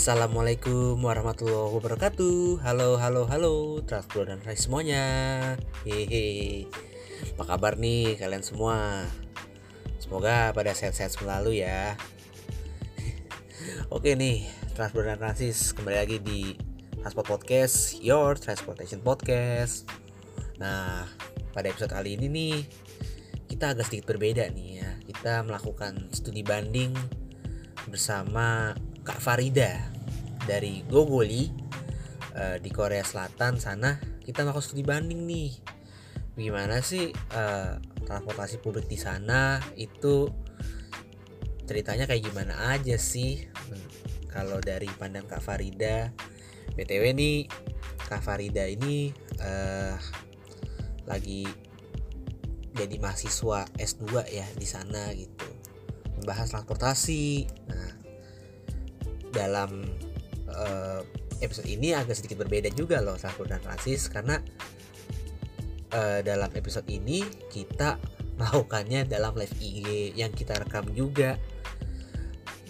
Assalamualaikum warahmatullahi wabarakatuh. Halo halo halo. Transpro dan Rai semuanya. Hehe. Apa kabar nih kalian semua? Semoga pada sehat-sehat selalu ya. Oke nih Transpro dan Transis kembali lagi di Transport Podcast Your Transportation Podcast. Nah pada episode kali ini nih Kita agak sedikit berbeda nih ya. Kita melakukan studi banding bersama Kak Farida dari Gogoli uh, di Korea Selatan sana. Kita melakukan studi banding nih. Gimana sih uh, transportasi publik di sana? Itu ceritanya kayak gimana aja sih? Hmm, kalau dari pandang Kak Farida btw nih Kak Farida ini uh, lagi jadi mahasiswa S2 ya di sana gitu. Membahas transportasi. Nah dalam uh, episode ini agak sedikit berbeda juga loh Sahur dan Rasis karena uh, dalam episode ini kita melakukannya dalam live IG yang kita rekam juga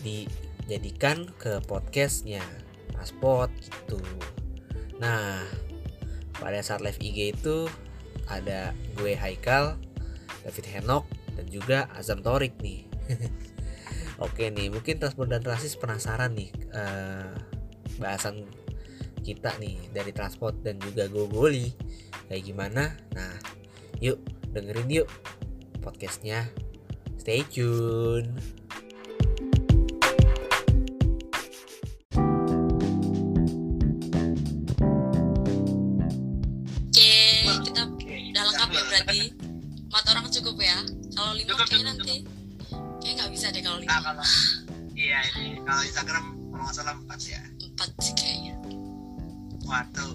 dijadikan ke podcastnya Maspot gitu. Nah pada saat live IG itu ada gue Haikal, David Henok dan juga Azam Torik nih. Oke nih, mungkin transport dan transis penasaran nih uh, bahasan kita nih dari transport dan juga gogoli kayak gimana? Nah, yuk dengerin yuk podcastnya. Stay tune. Oke, kita udah lengkap ya berarti. Empat orang cukup ya. Kalau lima Cukup, kayaknya cukup, nanti kayak nggak bisa deh kalau Nah, lima. kalau iya ini kalau Instagram kalau nggak salah empat ya. Empat sih kayaknya. Waduh.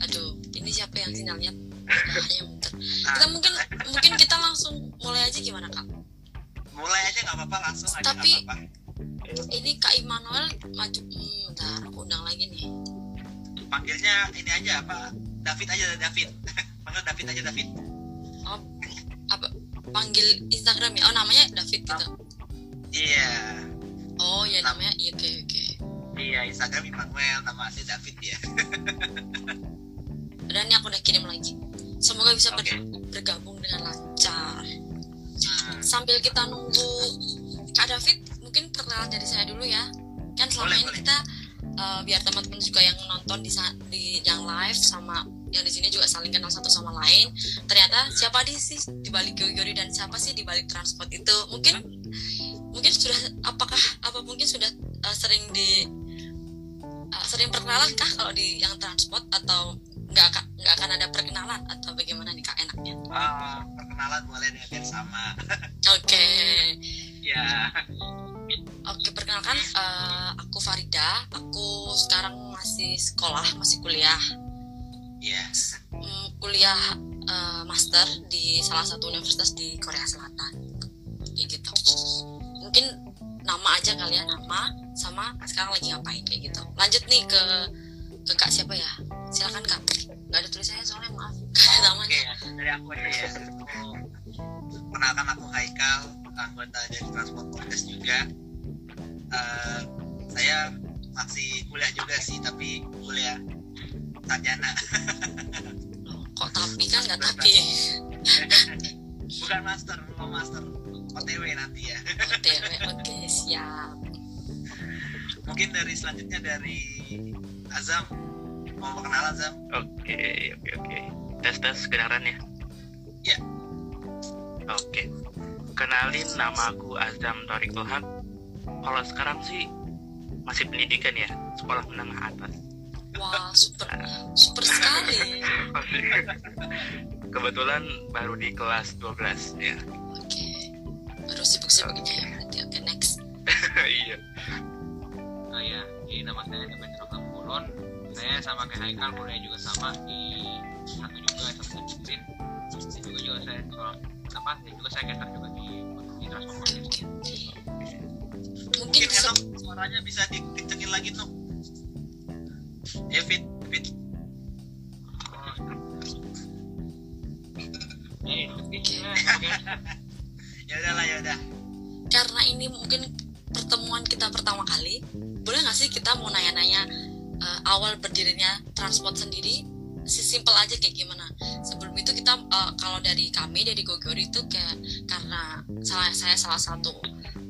Aduh, ini siapa yang sinyalnya? Nah, Hanya bentar. Kita mungkin mungkin kita langsung mulai aja gimana kak? mulai aja nggak apa-apa langsung aja Tapi- apa-apa. Ini kak Immanuel maju. Hmm, bentar, aku undang lagi nih. Panggilnya ini aja apa? David aja David. Panggil David aja David. Oh, apa? Panggil Instagram ya? Oh namanya David gitu. Iya. Oh ya namanya. Iya oke oke. Iya Instagram Immanuel nama asli David ya. Dan ini aku udah kirim lagi. Semoga bisa ber- Oke. bergabung dengan lancar. Hmm, sambil kita nunggu Kak David mungkin perkenalan dari saya dulu ya kan selama Boleh, ini boleh. kita eh, biar teman-teman juga yang nonton di di yang live sama yang di sini juga saling kenal satu sama lain ternyata siapa di sih di balik Gori dan siapa sih di balik transport itu mungkin mungkin sudah apakah apa mungkin sudah eh, sering di eh, sering perkenalan kah kalau di yang transport atau nggak nggak akan ada perkenalan atau bagaimana nih kak enaknya ah, perkenalan boleh biar sama. oke Ya. Oke, perkenalkan eh, aku Farida. Aku sekarang masih sekolah, masih kuliah, Yes. Hmm, kuliah eh, master di salah satu universitas di Korea Selatan. Kayak gitu. Mungkin nama aja kalian nama sama sekarang lagi ngapain kayak gitu. Lanjut nih ke ke kak siapa ya? Silakan kak. Gak ada tulisannya soalnya maaf. Oke namanya. ya, dari aku aja ya. Aku, Perkenalkan aku Haikal, anggota dari Transport Podcast juga. Eh, saya masih kuliah juga sih, tapi kuliah sarjana. Loh, kok tapi kan nggak tapi. Bukan master, belum master. OTW nanti ya. OTW, oke siap. Mungkin dari selanjutnya dari Azam. Mau perkenalan Azam? Oke, oke, oke. Tes tes kedengaran ya? Ya. Oke. Kenalin nama aku Azam Torik Ilham. Kalau sekarang sih masih pendidikan ya, sekolah menengah atas. Wah, super super sekali. Kebetulan baru di kelas 12 ya. Oke. Baru sibuk-sibuknya ya berarti. Oke, next. iya. Oh ya, jadi nama saya Demetrio Kampulon. Saya sama kayak Haikal, kuliah juga sama di satu juga satu disiplin. Dan juga juga saya soal apa? Dan juga saya caster juga di di transportasi. Mungkin Mungkin Enok suaranya bisa dikencengin lagi Nuk. Ya Fit, Fit. Eh, ya, oke. Ya udahlah ya udah. karena ini mungkin pertemuan kita pertama kali, boleh nggak sih kita mau nanya-nanya eh, awal berdirinya transport sendiri simpel aja kayak gimana sebelum itu kita eh, kalau dari kami dari Gogori itu kayak karena salah saya salah satu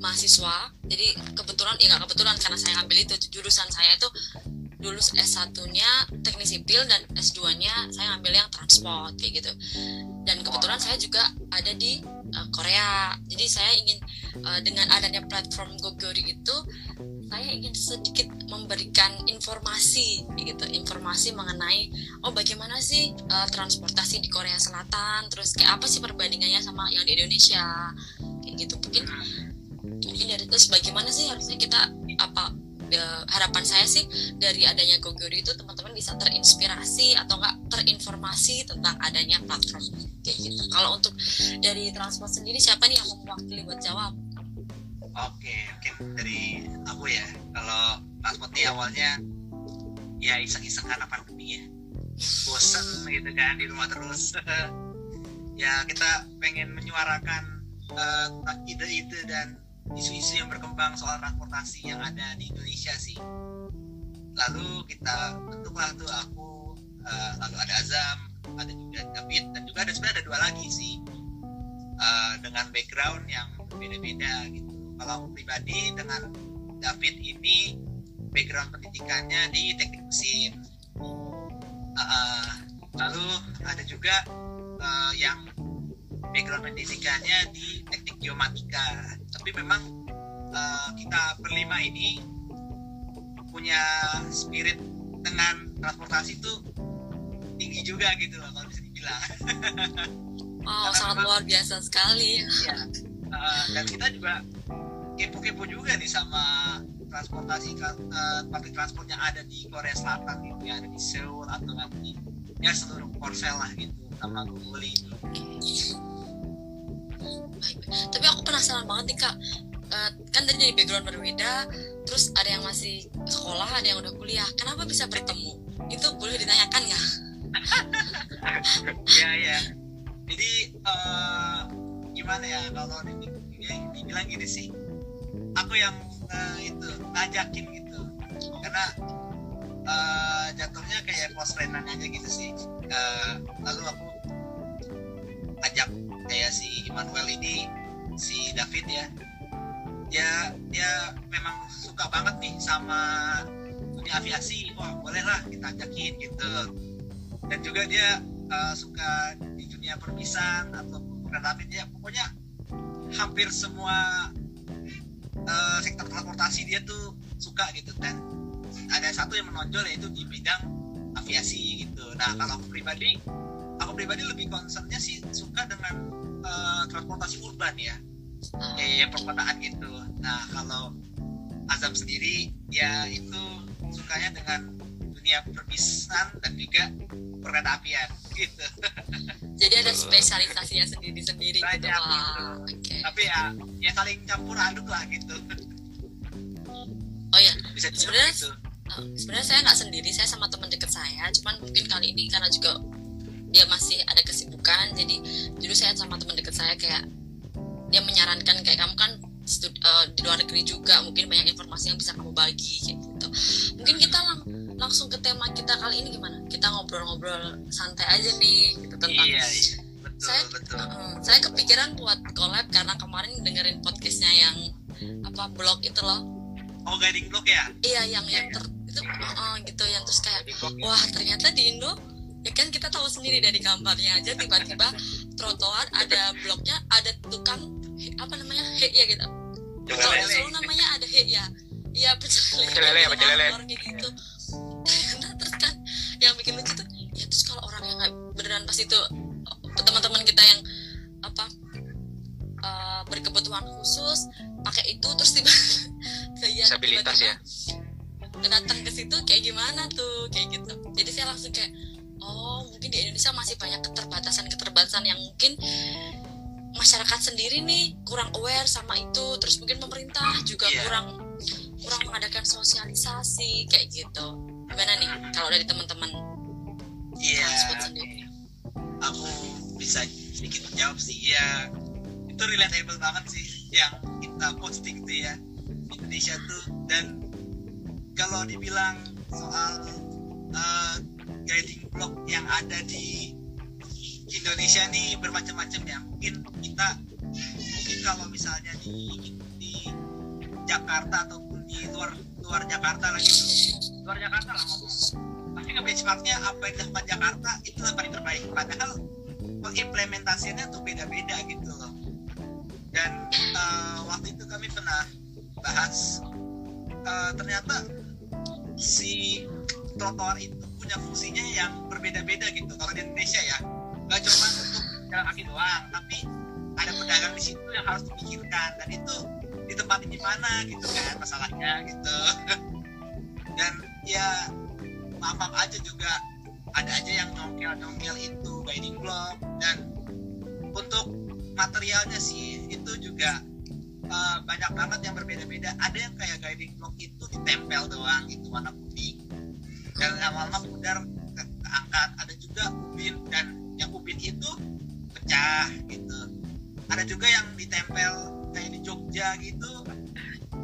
mahasiswa jadi kebetulan ya nggak kebetulan karena saya ngambil itu jurusan saya itu dulu S1-nya teknik sipil dan S2-nya saya ngambil yang transport kayak gitu. Dan kebetulan saya juga ada di uh, Korea. Jadi saya ingin uh, dengan adanya platform Gogori itu saya ingin sedikit memberikan informasi gitu, informasi mengenai oh bagaimana sih uh, transportasi di Korea Selatan, terus kayak apa sih perbandingannya sama yang di Indonesia kayak gitu. Mungkin mungkin dari terus bagaimana sih harusnya kita apa ya, harapan saya sih dari adanya Gogori itu teman-teman bisa terinspirasi atau enggak terinformasi tentang adanya platform kayak gitu. Kalau untuk dari transport sendiri siapa nih yang mau mewakili buat jawab? Oke, mungkin dari aku ya. Kalau transport ini awalnya ya iseng-iseng karena pandemi ya. Bosan gitu kan di rumah terus. ya kita pengen menyuarakan tentang ide-ide dan isu-isu yang berkembang soal transportasi yang ada di Indonesia sih. Lalu kita bentuklah tuh aku, eh, lalu ada Azam, ada juga David, dan juga ada sebenarnya ada dua lagi sih eh, dengan background yang berbeda-beda gitu. Kalau aku pribadi dengan David ini background pendidikannya di teknik mesin. Eh, lalu ada juga eh, yang background pendidikannya di teknik geomatika. Tapi memang eh, kita berlima ini punya spirit dengan transportasi itu tinggi juga gitu loh kalau bisa dibilang. Wow, sangat memang- luar biasa sekali. Iya. Eh, dan kita juga kepo-kepo juga nih sama transportasi eh, public transport yang ada di Korea Selatan gitu yang ada di Seoul atau nanti ya seluruh Korsel lah gitu sama Google itu. Tapi aku penasaran banget nih kak. Eh, kan tadi dari background berbeda, terus ada yang masih sekolah, ada yang udah kuliah. Kenapa bisa bertemu? Itu boleh ditanyakan nggak? ya ya jadi eh, gimana ya kalau di, di- dibilang gini sih aku yang eh, itu ngajakin gitu karena eh, jatuhnya kayak close friendan aja gitu sih Eh, lalu aku ajak kayak si Immanuel ini si David ya. Dia dia memang suka banget nih sama dunia aviasi. Wah boleh lah kita ajakin gitu. Dan juga dia uh, suka di dunia permisan atau kereta api dia pokoknya hampir semua uh, sektor transportasi dia tuh suka gitu. Dan ada satu yang menonjol yaitu di bidang aviasi gitu. Nah kalau aku pribadi aku pribadi lebih concernnya sih suka dengan uh, transportasi urban ya. Ya, ya perkotaan gitu. Nah kalau Azam sendiri ya itu sukanya dengan dunia permisan dan juga perkereta apian gitu. Jadi ada spesialisasinya sendiri-sendiri gitu. Banyak, Wah, oke. tapi ya ya saling campur aduk lah gitu. Oh iya, bisa Sebenarnya- gitu. Nah, sebenarnya saya nggak sendiri, saya sama teman dekat saya. Cuman mungkin kali ini karena juga dia masih ada kesibukan, jadi dulu saya sama teman dekat saya kayak dia menyarankan kayak kamu kan eh, di luar negeri juga, mungkin banyak informasi yang bisa kamu bagi kayak gitu. Mungkin kita lang- langsung ke tema kita kali ini gimana? Kita ngobrol-ngobrol santai aja nih gitu, tentang iya iya betul Saya- betul Uh, saya kepikiran buat collab karena kemarin dengerin podcastnya yang apa blog itu loh oh guiding block ya iya yang yang ter itu uh, uh, gitu yang terus kayak ya. wah ternyata di Indo ya kan kita tahu sendiri dari gambarnya aja tiba-tiba trotoar ada bloknya ada tukang apa namanya he ya gitu. Selalu namanya ada he ya. Iya pecel lele Pecel lele ya, gitu. Nah terus kan yang bikin lucu tuh ya terus kalau orang yang nggak beneran pas itu teman-teman kita yang apa eh, berkebutuhan khusus pakai itu terus tiba kayak Disabilitas ya? datang ke situ kayak gimana tuh kayak gitu. Jadi saya langsung kayak oh mungkin di Indonesia masih banyak keterbatasan-keterbatasan yang mungkin masyarakat sendiri nih kurang aware sama itu. Terus mungkin pemerintah juga Iya. kurang kurang mengadakan sosialisasi kayak gitu. Gimana nih kalau dari teman-teman? Iya. Sendiri. Aku bisa sedikit menjawab sih. Ya itu relatable banget sih yang kita posting tuh ya. Di Indonesia tuh dan kalau dibilang soal uh, guiding block yang ada di Indonesia nih bermacam-macam ya. Mungkin kita mungkin kalau misalnya di di Jakarta ataupun di luar luar Jakarta lagi luar Jakarta lah ngomong. Pasti benchmarknya apa yang dilakukan Jakarta itu yang paling terbaik. Padahal implementasinya tuh beda-beda gitu loh. Dan uh, waktu itu kami pernah bahas uh, ternyata si trotoar itu punya fungsinya yang berbeda-beda gitu. Kalau di Indonesia ya nggak cuma untuk jalan kaki doang tapi ada pedagang di situ yang harus dipikirkan. Dan itu ditempatin di mana gitu kan masalahnya gitu. Dan ya maaf maaf aja juga ada aja yang nyongkel nyongkel itu guiding block. Dan untuk materialnya sih itu juga uh, banyak banget yang berbeda-beda. Ada yang kayak guiding block itu ditempel doang itu warna putih dan lama-lama pudar ke, keangkat ada juga ubin dan yang ubin itu pecah gitu. Ada juga yang ditempel kayak di Jogja gitu.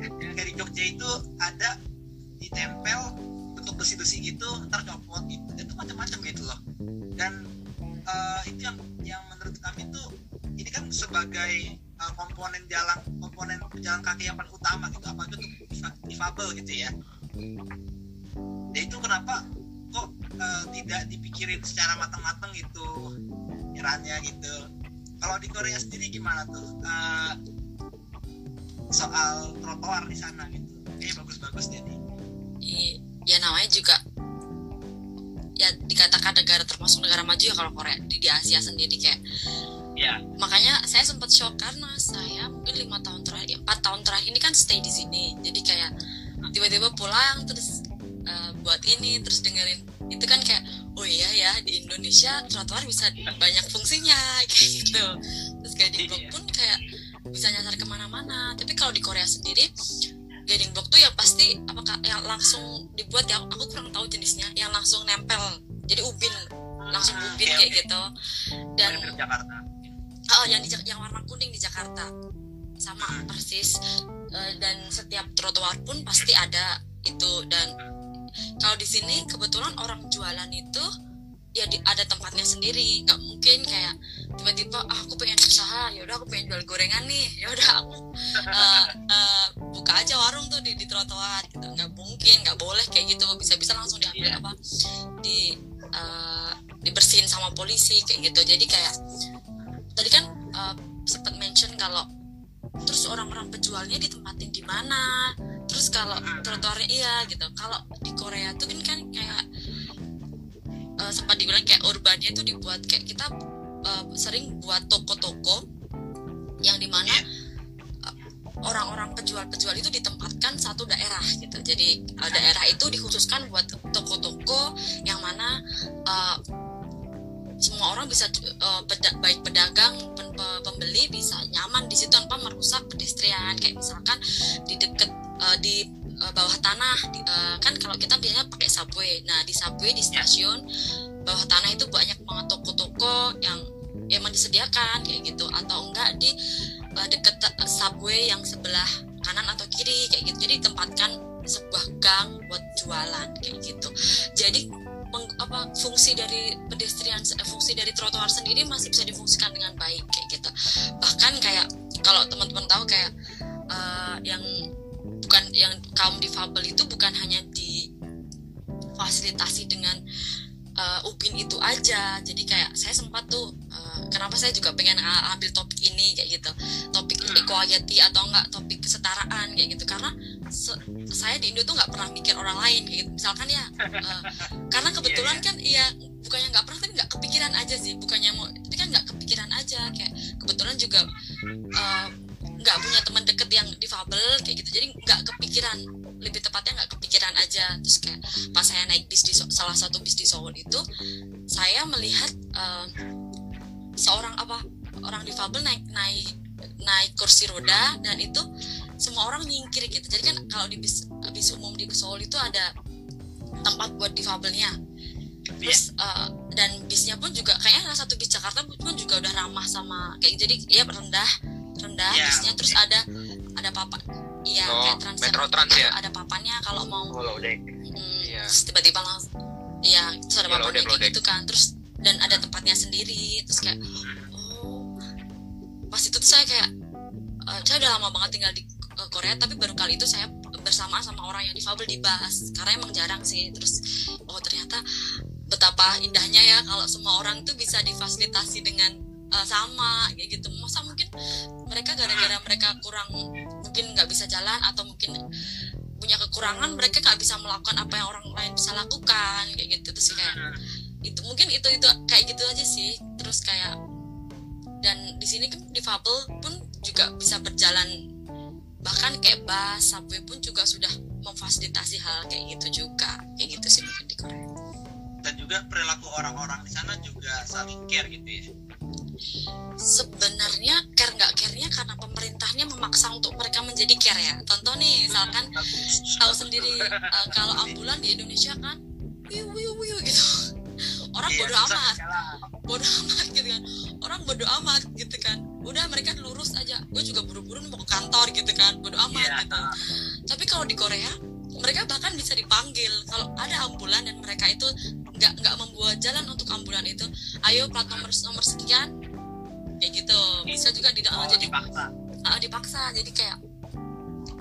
Yang kayak di Jogja itu ada ditempel bentuk besi-besi gitu ntar copot gitu. Itu macam-macam gitu loh. Dan uh, itu yang yang menurut kami tuh ini kan sebagai uh, komponen jalan komponen pejalan kaki yang paling utama gitu. Apa itu difabel gitu ya ya itu kenapa kok uh, tidak dipikirin secara matang-matang gitu irannya gitu. Kalau di Korea sendiri gimana tuh? Uh, soal trotoar di sana gitu. Eh bagus-bagus deh. Nih ya namanya juga ya dikatakan negara termasuk negara maju ya kalau Korea di, di Asia sendiri kayak. Ya makanya saya sempat shock karena saya mungkin lima tahun terakhir empat tahun terakhir ini kan stay di sini. Jadi kayak tiba-tiba pulang terus uh, buat ini terus dengerin. Itu kan kayak oh iya ya di Indonesia trotoar bisa banyak fungsinya kayak gitu. Terus guiding block pun kayak bisa nyasar ke mana-mana. Tapi kalau di Korea sendiri guiding block tuh yang pasti apakah yang langsung dibuat yang aku kurang tahu jenisnya yang langsung nempel. Jadi ubin langsung ubin Oke, kayak gitu. Dan oh yang di yang warna kuning di Jakarta. Sama persis. Eh, dan setiap trotoar pun pasti ada itu. Dan kalau di sini kebetulan orang jualan itu ya di, ada tempatnya sendiri. Nggak mungkin kayak tiba-tiba ah, aku pengen usaha ya udah aku pengen jual gorengan nih. Ya udah aku eh, eh, buka aja warung tuh di, di trotoar gitu. Nggak mungkin nggak boleh kayak gitu. Bisa-bisa langsung diambil Iya. apa di eh, dibersihin sama polisi kayak gitu. Jadi kayak tadi kan eh, sempat mention kalau terus orang-orang penjualnya ditempatin di mana terus kalau trotoarnya iya gitu. Kalau di Korea tuh kan kan kayak eh, sempat dibilang kayak urbannya itu dibuat kayak kita eh, sering buat toko-toko yang di mana eh, orang-orang penjual-penjual itu ditempatkan satu daerah gitu. Jadi daerah itu dikhususkan buat toko-toko yang mana eh, semua orang bisa peda- baik pedagang pembeli bisa nyaman di situ tanpa merusak pedestrian. Kayak misalkan di deket eh, di eh, bawah tanah di- eh, kan kalau kita biasanya pakai subway. Nah di subway di stasiun bawah tanah itu banyak banget toko-toko yang emang disediakan kayak gitu. Atau enggak di eh, deket subway yang sebelah kanan atau kiri kayak gitu. Jadi ditempatkan sebuah gang buat jualan kayak gitu. Jadi peng- apa fungsi dari pedestrian eh, fungsi dari trotoar sendiri masih bisa difungsikan dengan baik kayak gitu. Bahkan kayak kalau teman-teman tahu kayak eh, yang bukan yang kaum difabel itu bukan hanya difasilitasi dengan eh, upin itu aja. Jadi kayak saya sempat tuh kenapa saya juga pengen ambil topik ini kayak gitu. Topik equality atau enggak topik kesetaraan kayak gitu. Karena se- saya di Indo tuh nggak pernah mikir orang lain kayak gitu. Misalkan ya eh, karena kebetulan kan iya bukannya nggak pernah tapi nggak kepikiran aja sih. Bukannya mau tapi kan nggak kepikiran aja. Kayak kebetulan juga eh, nggak punya teman deket yang difabel kayak gitu. Jadi nggak kepikiran. Lebih tepatnya nggak kepikiran aja. Terus kayak pas saya naik bis di salah satu bis di Seoul itu saya melihat eh, seorang apa orang difabel naik naik naik kursi roda dan itu semua orang nyingkir gitu jadi kan kalau di bis bis umum di Seoul itu ada tempat buat difabelnya terus eh, dan bisnya pun juga kayaknya salah satu bis Jakarta pun juga udah ramah sama kayak jadi ya rendah rendah Iya. bisnya terus ada ada ada papan iya Oh, kayak trans Metro Trans ya? ada papannya kalau mau Oh, deck. Hmm, Iya. terus tiba-tiba langsung iya terus ada Iya, papannya kayak gitu kan terus dan ada tempatnya sendiri terus kayak oh. Pas itu tuh saya kayak eh, saya udah lama banget tinggal di eh, Korea tapi baru kali itu saya bersama sama orang yang difabel di bus karena emang jarang sih. Terus oh ternyata betapa indahnya ya kalau semua orang tuh bisa difasilitasi dengan eh, sama kayak gitu. Masa mungkin mereka gara-gara mereka kurang mungkin nggak bisa jalan atau mungkin punya kekurangan mereka nggak bisa melakukan apa yang orang lain bisa lakukan kayak gitu. Terus kayak itu mungkin itu itu kayak gitu aja sih. Terus kayak dan di sini kan difabel pun juga bisa berjalan. Bahkan kayak bus subway pun juga sudah memfasilitasi hal kayak gitu juga. Kayak gitu sih mungkin di Korea. Dan juga perilaku orang-orang di sana juga saling care gitu ya. Sebenarnya care nggak care-nya karena pemerintahnya memaksa untuk mereka menjadi care ya. Contoh nih misalkan tahu sendiri eh, kalau ambulan di Indonesia kan wiu wiu wiu gitu orang Iya, bodo susah amat. jalan. bodo amat gitu kan. Orang bodo amat gitu kan. Udah mereka lurus aja. Gue juga buru-buru mau ke kantor gitu kan. Bodo amat Iya, gitu. Tapi kalau di Korea mereka bahkan bisa dipanggil. Kalau ada ambulan dan mereka itu nggak nggak membuat jalan untuk ambulan itu ayo plat nomor nomor sekian. Kayak gitu. Bisa juga di oh, jadi dipaksa. Ah, dipaksa. Jadi kayak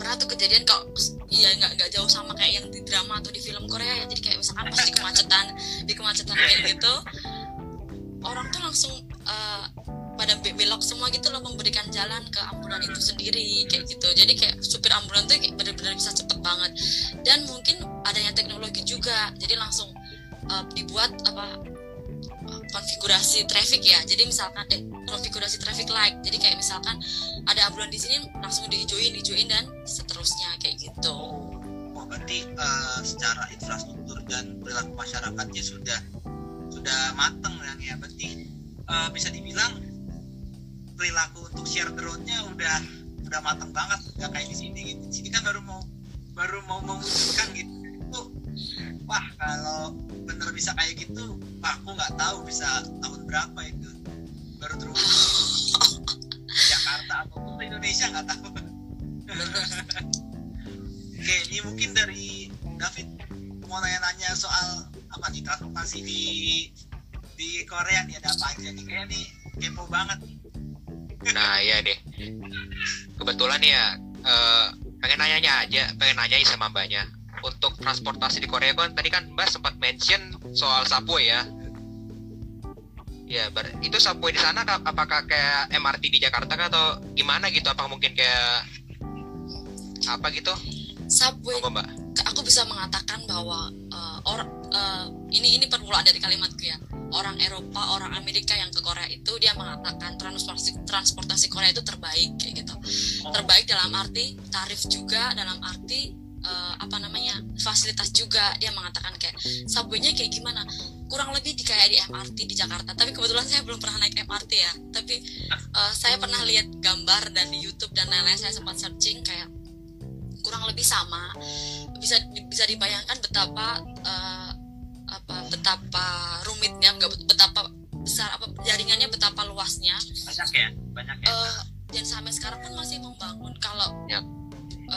pernah tuh kejadian kalau iya nggak nggak jauh sama kayak yang di drama atau di film Korea ya. Jadi kayak misalkan pas di kemacetan di kemacetan kayak gitu orang tuh langsung eh, pada be- belok semua gitu loh memberikan jalan ke ambulan itu sendiri kayak gitu. Jadi kayak supir ambulan tuh benar-benar bisa cepet banget. Dan mungkin adanya teknologi juga jadi langsung eh, dibuat apa konfigurasi traffic ya. Jadi misalkan eh konfigurasi traffic light. Jadi kayak misalkan ada ambulan di sini langsung dihijauin hijauin dan seterusnya kayak gitu. Oh berarti eh, secara infrastruktur dan perilaku masyarakatnya sudah sudah mateng yang ya berarti eh, bisa dibilang perilaku untuk share the road-nya udah udah mateng banget nggak kayak di sini gitu. Di sini kan baru mau baru mau mewujudkan gitu. Itu wah kalau bener bisa kayak gitu aku nggak tahu bisa tahun berapa itu Jakarta ataupun Indonesia nggak tahu Oke, ini mungkin dari David mau nanya-nanya soal apa nih transportasi di di Korea nih ada apa aja nih kayak nih kepo banget nih. Nah iya deh. Kebetulan ya eh, pengen nanya aja, pengen nanya sama mbaknya. Untuk transportasi di Korea kan tadi kan mbak sempat mention soal subway ya. Ya, ber- itu subway di sana ka- apakah kayak MRT di Jakarta kah atau gimana gitu? Apa mungkin kayak apa gitu? subway Monggo mbak. aku bisa mengatakan bahwa eh, orang eh, ini ini permulaan dari kalimatku ya orang Eropa orang Amerika yang ke Korea itu dia mengatakan transportasi transportasi Korea itu terbaik kayak gitu terbaik dalam arti tarif juga dalam arti eh, apa namanya fasilitas juga. Dia mengatakan kayak subway-nya kayak gimana? Kurang lebih di kayak di MRT di Jakarta. Tapi kebetulan saya belum pernah naik MRT ya. Tapi eh, saya pernah lihat gambar dan di YouTube dan lain-lain saya sempat searching kayak kurang lebih sama. Bisa bisa dibayangkan betapa eh, apa betapa rumitnya enggak betapa besar apa jaringannya betapa luasnya. Banyak ya? Banyak ya? Eh, dan sampai sekarang pun masih membangun. Kalau Ya.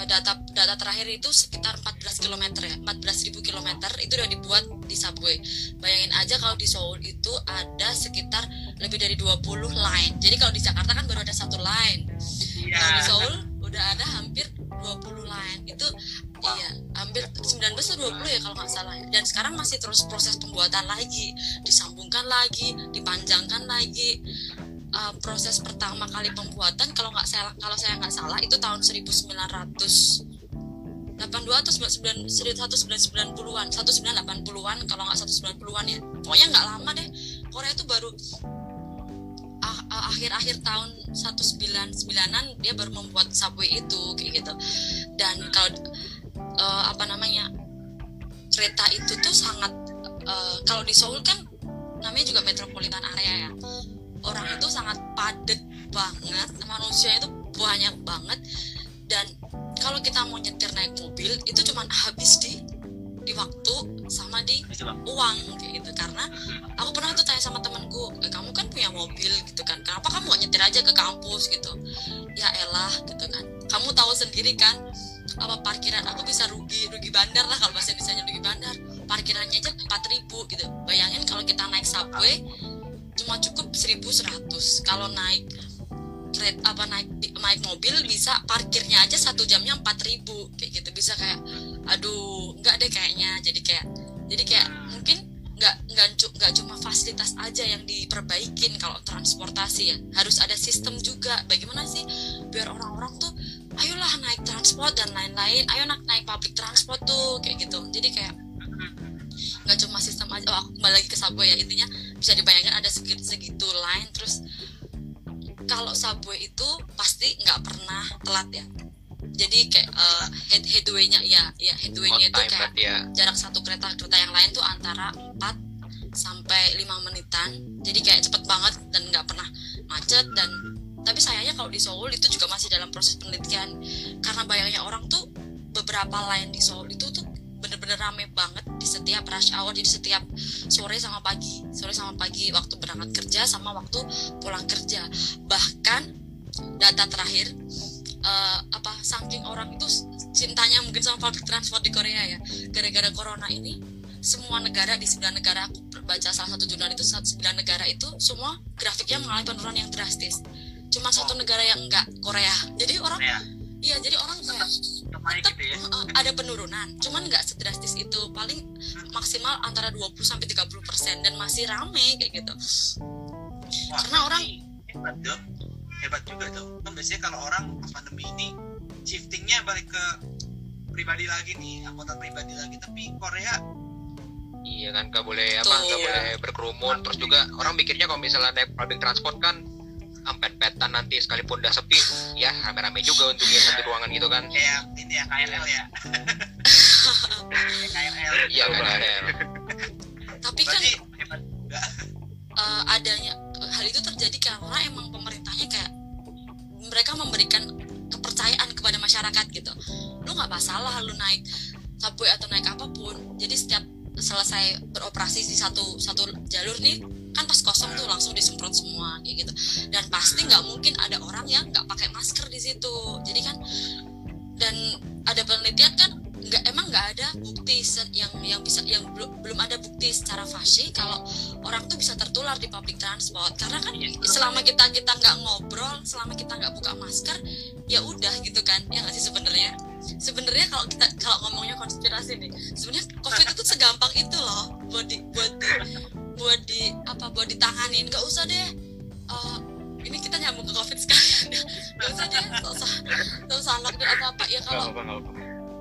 Eh, data data terakhir itu sekitar 14 km ya 14.000 km itu udah dibuat di subway. Bayangin aja kalau di Seoul itu ada sekitar lebih dari 20 line. Jadi kalau di Jakarta kan baru ada satu line. Iya. kalau di Seoul udah ada hampir 20 line. Itu iya hampir 19 atau 20 ya kalau nggak salah ya. dan sekarang masih terus proses pembuatan lagi. Disambungkan lagi dipanjangkan lagi Uh, proses pertama kali pembuatan kalau nggak salah kalau saya nggak salah itu tahun 1982 atau 99 1990-an 1980-an kalau nggak 190-an ya. Pokoknya nggak lama deh. Korea itu baru ah- ah- akhir-akhir tahun 199-an dia baru membuat subway itu kayak gitu. Dan kalau eh, apa namanya kereta itu tuh sangat eh, kalau di Seoul kan namanya juga metropolitan area ya orang itu sangat padat banget manusia itu banyak banget. Dan kalau kita mau nyetir naik mobil itu cuma habis di di waktu sama di uang kayak gitu. Karena aku pernah tuh tanya sama temanku "Eh, kamu kan punya mobil gitu kan. Kenapa kamu gak nyetir aja ke kampus? gitu. Ya elah gitu kan. Kamu tahu sendiri kan apa parkiran aku bisa rugi rugi bandar lah kalau bahasa Indonesia rugi bandar. Parkirannya aja 4000 gitu. Bayangin kalau kita naik subway cuma cukup 1100 kalau naik apa naik naik mobil bisa parkirnya aja satu jamnya 4000 kayak gitu. Bisa kayak aduh nggak deh kayaknya. Jadi kayak jadi kayak mungkin nggak nggak nggak cuma fasilitas aja yang diperbaikin kalau transportasi ya. Harus ada sistem juga. Bagaimana sih biar orang-orang tuh ayolah naik transport dan lain-lain. Ayo naik naik public transport tuh kayak gitu. Jadi kayak nggak cuma sistem aja. Oh, aku kembali lagi ke subway ya. Intinya bisa dibayangkan ada segitu segitu line terus kalau subway itu pasti nggak pernah telat ya. Jadi kayak uh, head headway-nya ya ya headway-nya itu kayak ya. jarak satu kereta kereta yang lain tuh antara 4 sampai 5 menitan. Jadi kayak cepet banget dan nggak pernah macet dan tapi sayangnya kalau di Seoul itu juga masih dalam proses penelitian. Karena banyaknya orang tuh beberapa line di Seoul itu bener-bener rame banget di setiap rush hour jadi setiap sore sama pagi. Sore sama pagi waktu berangkat kerja sama waktu pulang kerja. Bahkan data terakhir eh, apa saking orang itu cintanya mungkin sama public transport di Korea ya. Gara-gara corona ini semua negara di sembilan negara aku baca salah satu jurnal itu sembilan negara itu semua grafiknya mengalami penurunan yang drastis. Cuma satu negara yang enggak Korea. Jadi orang ya iya jadi orang kayak naik tetap gitu ya. Uh, ada penurunan cuman nggak sedrastis itu. Paling maksimal antara 20 sampai 30 persen dan masih rame kayak gitu. Wah, karena orang- hebat dong. Hebat juga dong. Kan biasanya kalau orang pas pandemi ini shiftingnya balik ke pribadi lagi nih angkutan pribadi lagi. Tapi Korea iya kan gak boleh apa gak boleh berkerumun. Terus juga orang mikirnya kalau misalnya naik public transport kan ampet-petan nanti sekalipun udah sepi ya rame-rame juga untungnya satu ruangan gitu kan. Kayak ini ya KRL ya. Kayak KRL iya kan ada tapi kan uh, adanya hal itu terjadi karena emang pemerintahnya kayak mereka memberikan kepercayaan kepada masyarakat gitu. Lu nggak masalah lu naik subway atau naik apa pun jadi setiap selesai beroperasi di satu satu jalur nih kan pas kosong tuh langsung disemprot semua kayak gitu. Dan pasti nggak mungkin ada orang yang nggak pakai masker di situ. Jadi kan dan ada penelitian kan nggak emang nggak ada bukti yang yang bisa yang belum belum ada bukti secara pasti kalau orang tuh bisa tertular di public transport. Karena kan selama kita kita nggak ngobrol selama kita nggak buka masker ya udah gitu kan ya nggak sih sebenarnya sebenarnya kalau kita kalau ngomongnya konspirasi nih sebenarnya covid itu segampang itu loh buat di buat di buat di apa buat ditanganin. Nggak usah deh eh, ini kita nyambung ke covid sekalian nggak usah deh nggak usah nggak usah lockdown atau apa ya kalau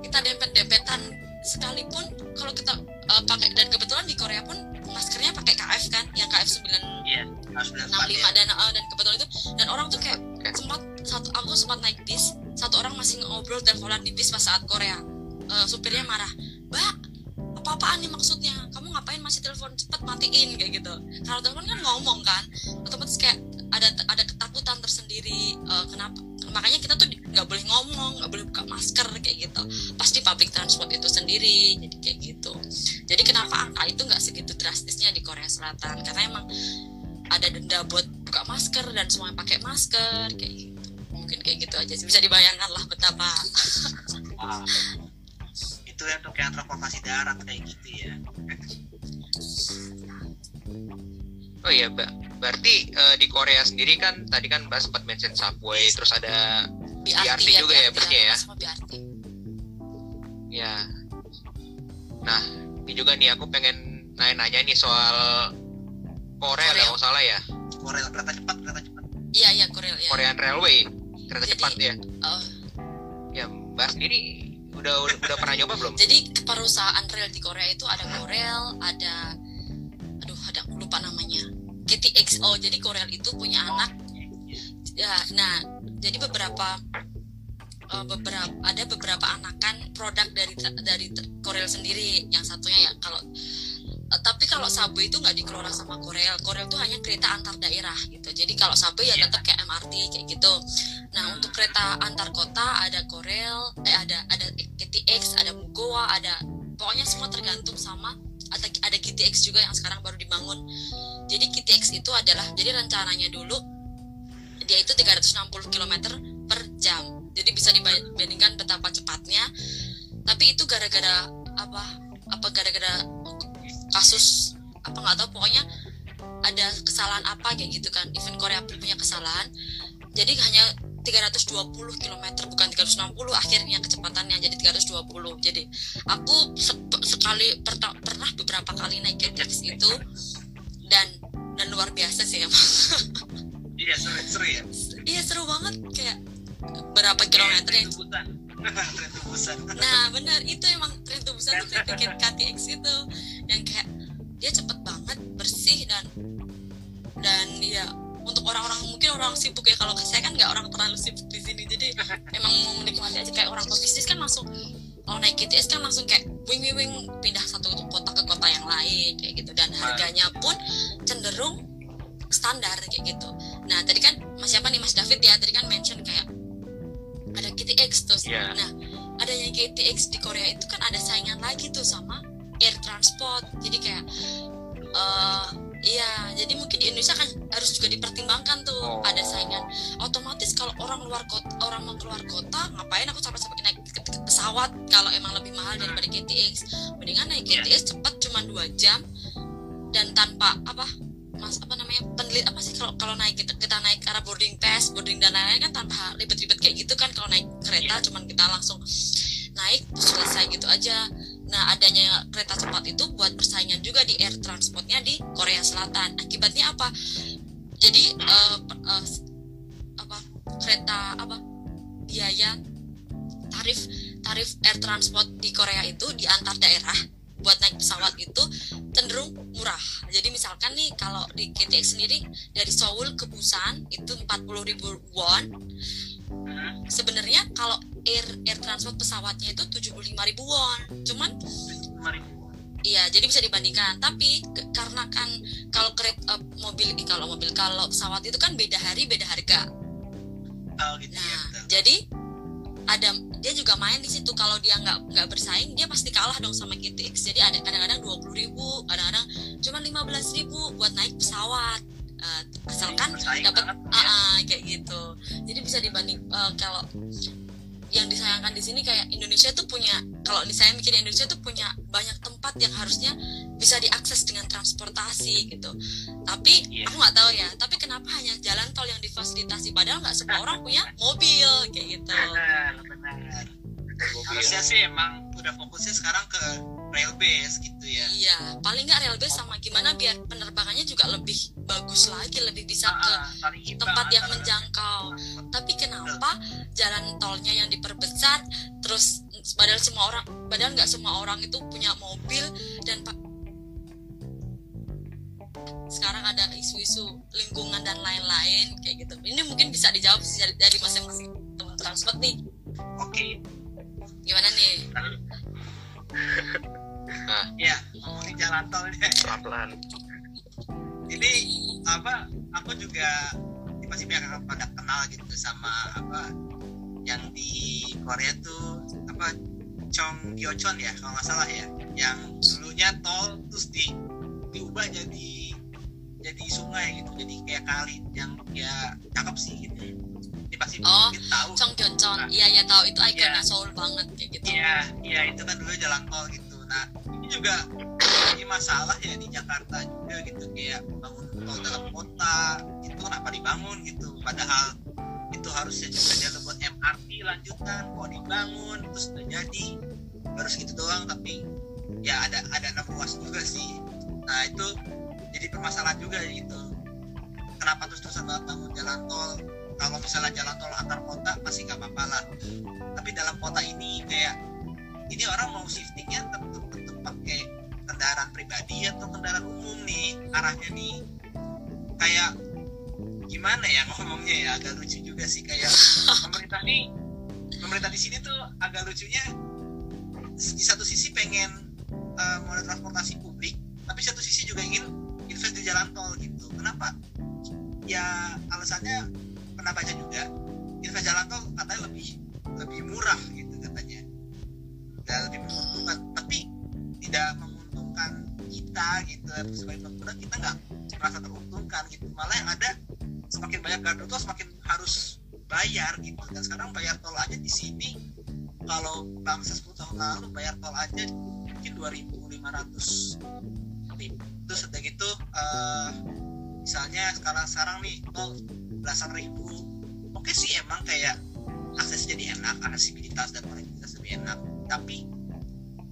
kita dempet-dempetan sekalipun kalau kita uh, pakai dan kebetulan di Korea pun maskernya pakai KF kan yang KF 9 iya. harus 65 berempat ya dan uh, dan kebetulan itu dan orang tuh kayak sempat satu aku sempat naik bis satu orang masih ngobrol teleponan di bis pas saat Korea. Eh, supirnya marah mbak apa apaan nih maksudnya? Kamu ngapain masih telepon cepet matiin kayak gitu. Kalau telepon kan ngomong kan otomatis kayak ada ada ketakutan tersendiri Eh, kenapa makanya kita tuh nggak boleh ngomong nggak boleh buka masker kayak gitu. Pasti public transport itu sendiri jadi kayak gitu. Jadi kenapa angka itu nggak segitu drastisnya di Korea Selatan? Karena emang ada denda buat buka masker dan semuanya pakai masker kayak gitu. Mungkin kayak gitu aja sih. bisa dibayangkan lah betapa. Wah. itu yang untuk yang transportasi darat kayak gitu ya. Oh iya Mbak. Berarti eh, di Korea sendiri kan tadi kan Mbak sempat mention subway terus ada BRT, BRT juga ya, busnya ya? sama BRT ya nah ini juga nih aku pengen nanya-nanya nih soal Korea kalau salah ya. Korea kereta cepat kereta cepat. Iya iya Korea ya Korean Railway kereta Jadi- cepat ya Oh, ya Mbak sendiri udah udah, udah pernah nyoba belum? Jadi perusahaan rel di Korea itu ada Korel ada aduh ada aku lupa namanya. KTXO jadi Korel itu punya anak. Ya nah jadi beberapa eh, beberapa ada beberapa anakan produk dari dari Korel sendiri. Yang satunya ya kalau tapi kalau Subway itu nggak dikelola sama Korel Korel itu hanya kereta antar daerah gitu. Jadi kalau Subway ya Iya. tetap kayak MRT kayak gitu. Nah untuk kereta antar kota ada Korel eh ada ada KTX ada Mugoa ada pokoknya semua tergantung sama ada ada GTX juga yang sekarang baru dibangun. Jadi KTX itu adalah jadi rencananya dulu dia itu 360 km per jam. Jadi bisa dibandingkan betapa cepatnya. Tapi itu gara-gara apa? Apa gara-gara kasus apa nggak tahu pokoknya ada kesalahan apa kayak gitu kan. Event Korea punya kesalahan. Jadi hanya 320 km bukan 360 akhirnya kecepatannya jadi 320 jadi aku se- sekali pernah beberapa kali naik GTX itu dan dan luar biasa sih emang. Iya seru seru ya. Iya seru banget kayak berapa kilometer yang tren tebusan Nah benar. Itu emang tren tebusan tuh kayak bikin KTX itu. Yang kayak dia cepet banget bersih dan dan ya untuk orang-orang mungkin orang sibuk ya. Kalau saya kan nggak orang terlalu sibuk di sini. Jadi emang mau menikmati aja. Kayak orang pebisnis kan langsung kalau naik KTX kan langsung kayak wing wing wing pindah satu kota ke kota yang lain kayak gitu. Dan harganya pun cenderung standar kayak gitu. Nah tadi kan Mas siapa nih? Mas David ya. Tadi kan mention kayak ada KTX terus. Iya. Nah adanya KTX di Korea itu kan ada saingan lagi tuh sama air transport. Jadi kayak eh iya jadi mungkin di Indonesia kan harus juga dipertimbangkan tuh Oh. ada saingan. Otomatis kalau orang luar kota orang mau keluar kota ngapain aku capek-capek naik ke- ke- pesawat kalau emang lebih mahal daripada KTX. Mendingan naik Iya. KTX cepat cuma dua jam dan tanpa apa mas apa namanya penelit apa sih kalau kalau naik kita, kita naik karena boarding pass boarding dan lain-lain kan tanpa ribet-ribet kayak gitu kan kalau naik kereta cuman kita langsung naik terus selesai gitu aja. Nah adanya kereta cepat itu buat persaingan juga di air transportnya di Korea Selatan. Akibatnya apa? Jadi eh, s- apa kereta apa biaya tarif tarif air transport di Korea itu di antar daerah buat naik pesawat itu cenderung murah. Jadi misalkan nih kalau di KTX sendiri dari Seoul ke Busan itu 40.000 won. Sebenarnya kalau air air transport pesawatnya itu 75.000 won. Cuman Iya, jadi bisa dibandingkan. Tapi ke- karena kan kalau kereta mobil eh, kalau mobil kalau pesawat itu kan beda hari beda harga. oh gitu ya Nah, betul. jadi ada dia juga main di situ kalau dia nggak nggak bersaing dia pasti kalah dong sama GTX. Jadi ada kadang-kadang 20.000 ribu, kadang-kadang cuma 15.000 ribu buat naik pesawat. Eh, asalkan dapat ya. ah, kayak gitu. Jadi bisa dibanding eh, kalau yang disayangkan di sini kayak Indonesia tuh punya kalau saya mikir Indonesia tuh punya banyak tempat yang harusnya bisa diakses dengan transportasi gitu. Tapi Iya. aku nggak tahu ya. Tapi kenapa hanya jalan tol yang difasilitasi? Padahal nggak semua orang punya mobil kayak gitu. benar benar harusnya sih emang udah fokusnya sekarang ke rail base gitu ya Iya, paling nggak railbase sama gimana biar penerbangannya juga lebih bagus lagi, lebih bisa ke Ah, tempat yang antara menjangkau. Tapi kenapa jalan tolnya yang diperbesar, terus padahal semua orang, padahal nggak semua orang itu punya mobil dan sekarang ada isu-isu lingkungan dan lain-lain kayak gitu. Ini mungkin bisa dijawab sih dari, masing-masing teman transport nih. oke Gimana nih? Ya ngomongin jalan tol ya pelan-pelan. Ini apa aku juga pasti banyak pada kenal gitu sama apa yang di Korea tuh apa Chong Gyeochon ya kalau nggak salah ya. Yang dulunya tol terus di diubah jadi jadi sungai gitu jadi kayak kali yang ya cakep sih gitu ini pasti Oh, tahu Chong Gyeochon, iya ya tahu itu ikonnya Iya. Seoul banget kayak gitu. Iya, iya itu kan dulu jalan tol gitu. Nah, ini juga jadi masalah ya di Jakarta juga gitu kayak bangun tol dalam kota itu kenapa dibangun gitu. Padahal itu harusnya juga jalan buat MRT lanjutan kok dibangun terus udah jadi baru segitu doang tapi ya ada ada enam ruas juga sih. Nah itu jadi permasalahan juga gitu. Kenapa terus terusan bangun jalan tol? Kalau misalnya jalan tol antar kota masih nggak apa-apa lah. Tapi dalam kota ini kayak ini orang mau shiftingnya tetap tetap pakai kendaraan pribadi atau kendaraan umum nih arahnya nih. Kayak gimana ya ngomongnya ya agak lucu juga sih kayak pemerintah nih pemerintah di sini tuh agak lucunya di satu sisi pengen uh, moda transportasi publik tapi satu sisi juga ingin invest di jalan tol gitu. Kenapa? Ya alasannya pernah baca juga invest jalan tol katanya lebih lebih murah gitu katanya. Dan lebih menguntungkan tapi tidak menguntungkan kita gitu. Sebagai pengguna kita nggak merasa teruntungkan gitu. Malah yang ada semakin banyak gardu tol semakin harus bayar gitu. Dan sekarang bayar tol aja di sini kalau bangsa 10 tahun lalu bayar tol aja mungkin 2.500 ribu. Terus udah gitu eh, misalnya sekarang sekarang nih tol belasan ribu. Oke sih emang kayak akses jadi enak aksesibilitas dan konektivitas lebih enak tapi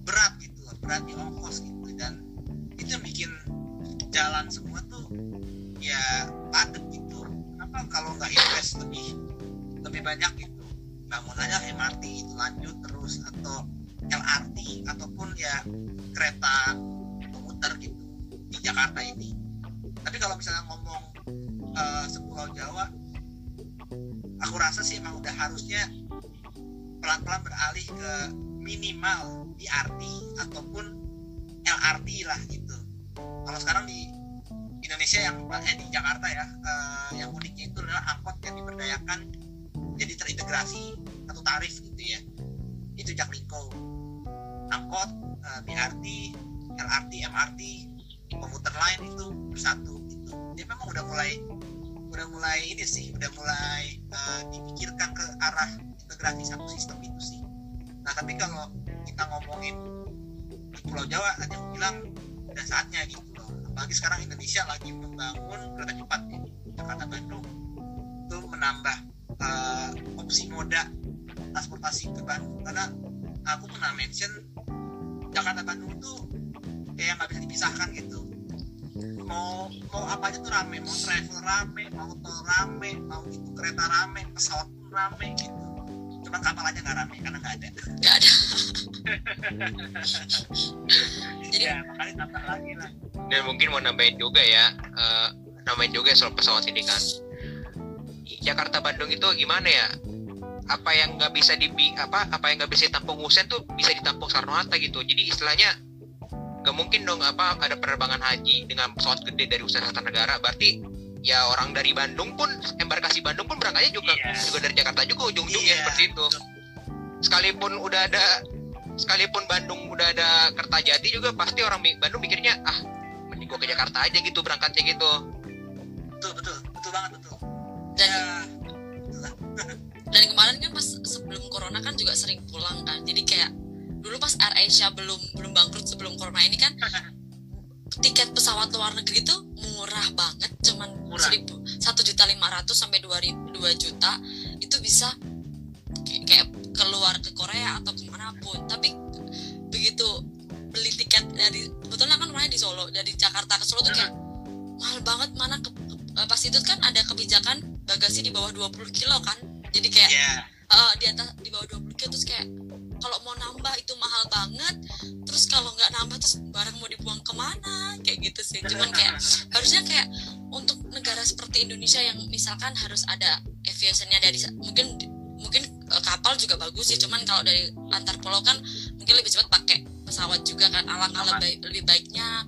berat gitu loh berat di ongkos gitu. Dan itu yang bikin jalan semua tuh ya padat gitu. Kenapa kalau nggak invest lebih lebih banyak gitu? Bangun aja MRT itu lanjut terus atau LRT ataupun ya kereta komuter gitu di Jakarta ini. Tapi kalau misalnya ngomong eh, sepulau Jawa aku rasa sih emang udah harusnya pelan-pelan beralih ke minimal BRT ataupun LRT lah gitu. Kalau sekarang di Indonesia yang eh di Jakarta ya eh, yang uniknya itu adalah angkot yang diberdayakan jadi terintegrasi satu tarif gitu ya. Itu Jaklingko angkot eh, BRT LRT MRT komuter lain itu bersatu dia memang udah mulai udah mulai ini sih udah mulai eh, dipikirkan ke arah integrasi satu sistem itu sih. Nah tapi kalau kita ngomongin di Pulau Jawa tadi aku bilang udah saatnya gitu loh. Apalagi sekarang Indonesia lagi membangun kereta cepat ya, Jakarta Bandung. Itu menambah eh, opsi moda transportasi ke Bandung. Karena aku pernah mention Jakarta Bandung tuh kayak nggak bisa dipisahkan gitu mau mau apa aja tuh rame. Mau travel rame mau tol rame mau itu kereta rame pesawat pun rame gitu. Cuman kapal aja nggak rame karena nggak ada. Nggak ada. Jadi ya makanya tambah lagi lah. Dan mungkin mau nambahin juga ya eh, nambahin juga soal pesawat ini kan. Jakarta Bandung itu gimana ya? Apa yang nggak bisa di apa apa yang nggak bisa ditampung Husen tuh bisa ditampung Soekarno Hatta gitu. Jadi istilahnya nggak mungkin dong apa ada penerbangan haji dengan pesawat gede dari usaha negara. Berarti ya orang dari Bandung pun embarkasi Bandung pun berangkatnya juga Iya. juga dari Jakarta juga ujung-ujungnya Iya, seperti itu. sekalipun udah ada sekalipun Bandung udah ada Kertajati juga pasti orang Bandung mikirnya ah mending gua ke Jakarta aja gitu berangkatnya gitu. Betul betul betul banget betul. Dan ya. Betul dan kemarin kan pas sebelum corona kan juga sering pulang kan jadi kayak dulu pas Air Asia belum belum bangkrut sebelum corona ini kan tiket pesawat luar negeri tuh murah banget cuman seribu satu juta lima ratus sampai dua dua juta itu bisa kayak, keluar ke Korea atau ke mana pun tapi begitu beli tiket dari sebetulnya kan rumahnya di Solo dari Jakarta ke Solo tuh kayak mahal banget mana ke, ke- pas itu kan ada kebijakan bagasi di bawah 20 kilo kan jadi kayak ya eh, di atas di bawah 20 kilo terus kayak kalau mau nambah itu mahal banget terus kalau nggak nambah terus barang mau dibuang ke mana? Kayak gitu sih. Cuman kayak harusnya kayak untuk negara seperti Indonesia yang misalkan harus ada aviationnya dari mungkin mungkin eh, kapal juga bagus sih. Cuman kalau dari antar pulau kan mungkin lebih cepat pakai pesawat juga kan alangkah lebih lebih baiknya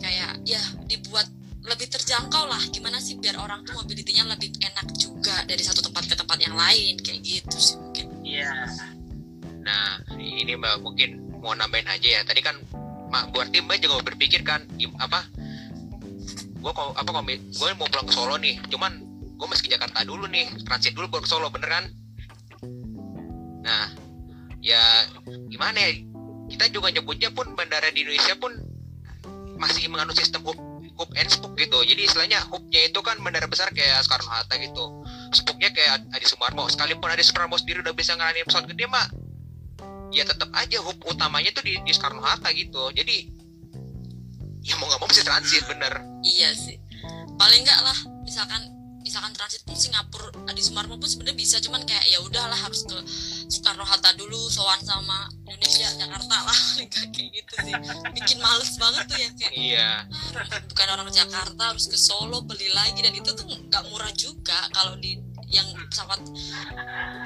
kayak ya dibuat lebih terjangkau lah. Gimana sih biar orang tuh mobilitinya lebih enak juga dari satu tempat ke tempat yang lain? Kayak gitu sih mungkin. Iya Nah, ini Mbak mungkin mau nambahin aja ya. Tadi kan Mak berarti Mbak juga berpikir kan apa? Gue kok apa kok gue mau pulang ke Solo nih. Cuman gue masih ke Jakarta dulu nih, transit dulu baru ke Solo, bener kan? Nah, ya gimana ya? Kita juga nyebutnya pun bandara di Indonesia pun masih menganut sistem hub, hub and spoke gitu. Jadi istilahnya hubnya itu kan bandara besar kayak Soekarno Hatta gitu. Spooknya kayak Adi Sumarmo. Sekalipun Adi Sumarmo sendiri udah bisa ngalahin pesawat gede mak, ya tetap aja hub utamanya tuh di, di Soekarno Hatta gitu. Jadi ya mau nggak mau mesti transit bener. Iya sih. Paling enggak lah, misalkan misalkan transit pun Singapura di Sumarmo pun sebenarnya bisa, cuman kayak ya udahlah harus ke Soekarno Hatta dulu, sowan sama Indonesia, Jakarta lah, kayak gitu sih. Bikin males banget tuh ya kayak iya. "Ah, bukan orang Jakarta harus ke Solo beli lagi. Dan itu tuh nggak murah juga kalau di yang pesawat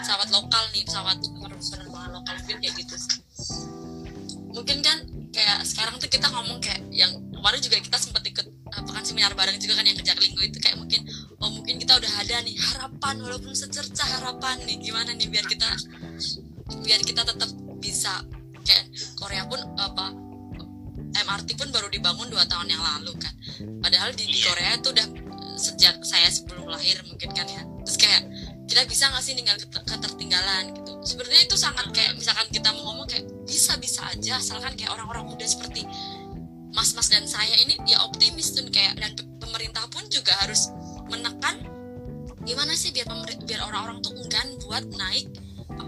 pesawat lokal nih pesawat penerbangan lokal mungkin kayak gitu sih. mungkin kan kayak sekarang tuh kita ngomong kayak yang kemarin juga kita sempat ikut apa kan seminar bareng juga kan yang ke Jaklinggo itu kayak mungkin oh mungkin kita udah ada nih harapan walaupun secerca harapan nih gimana nih biar kita biar kita tetap bisa kayak Korea pun apa MRT pun baru dibangun dua tahun yang lalu kan padahal di, di Iya. Korea itu udah sejak saya sebelum lahir mungkin kan ya terus kayak kita bisa nggak sih tinggal keter- ketertinggalan gitu. Sebenarnya itu sangat kayak misalkan kita mau ngomong kayak bisa bisa aja asalkan kayak orang-orang muda seperti mas-mas dan saya ini ya optimis tuh kayak dan pe- pemerintah pun juga harus menekan gimana sih biar biar orang-orang tuh enggan buat naik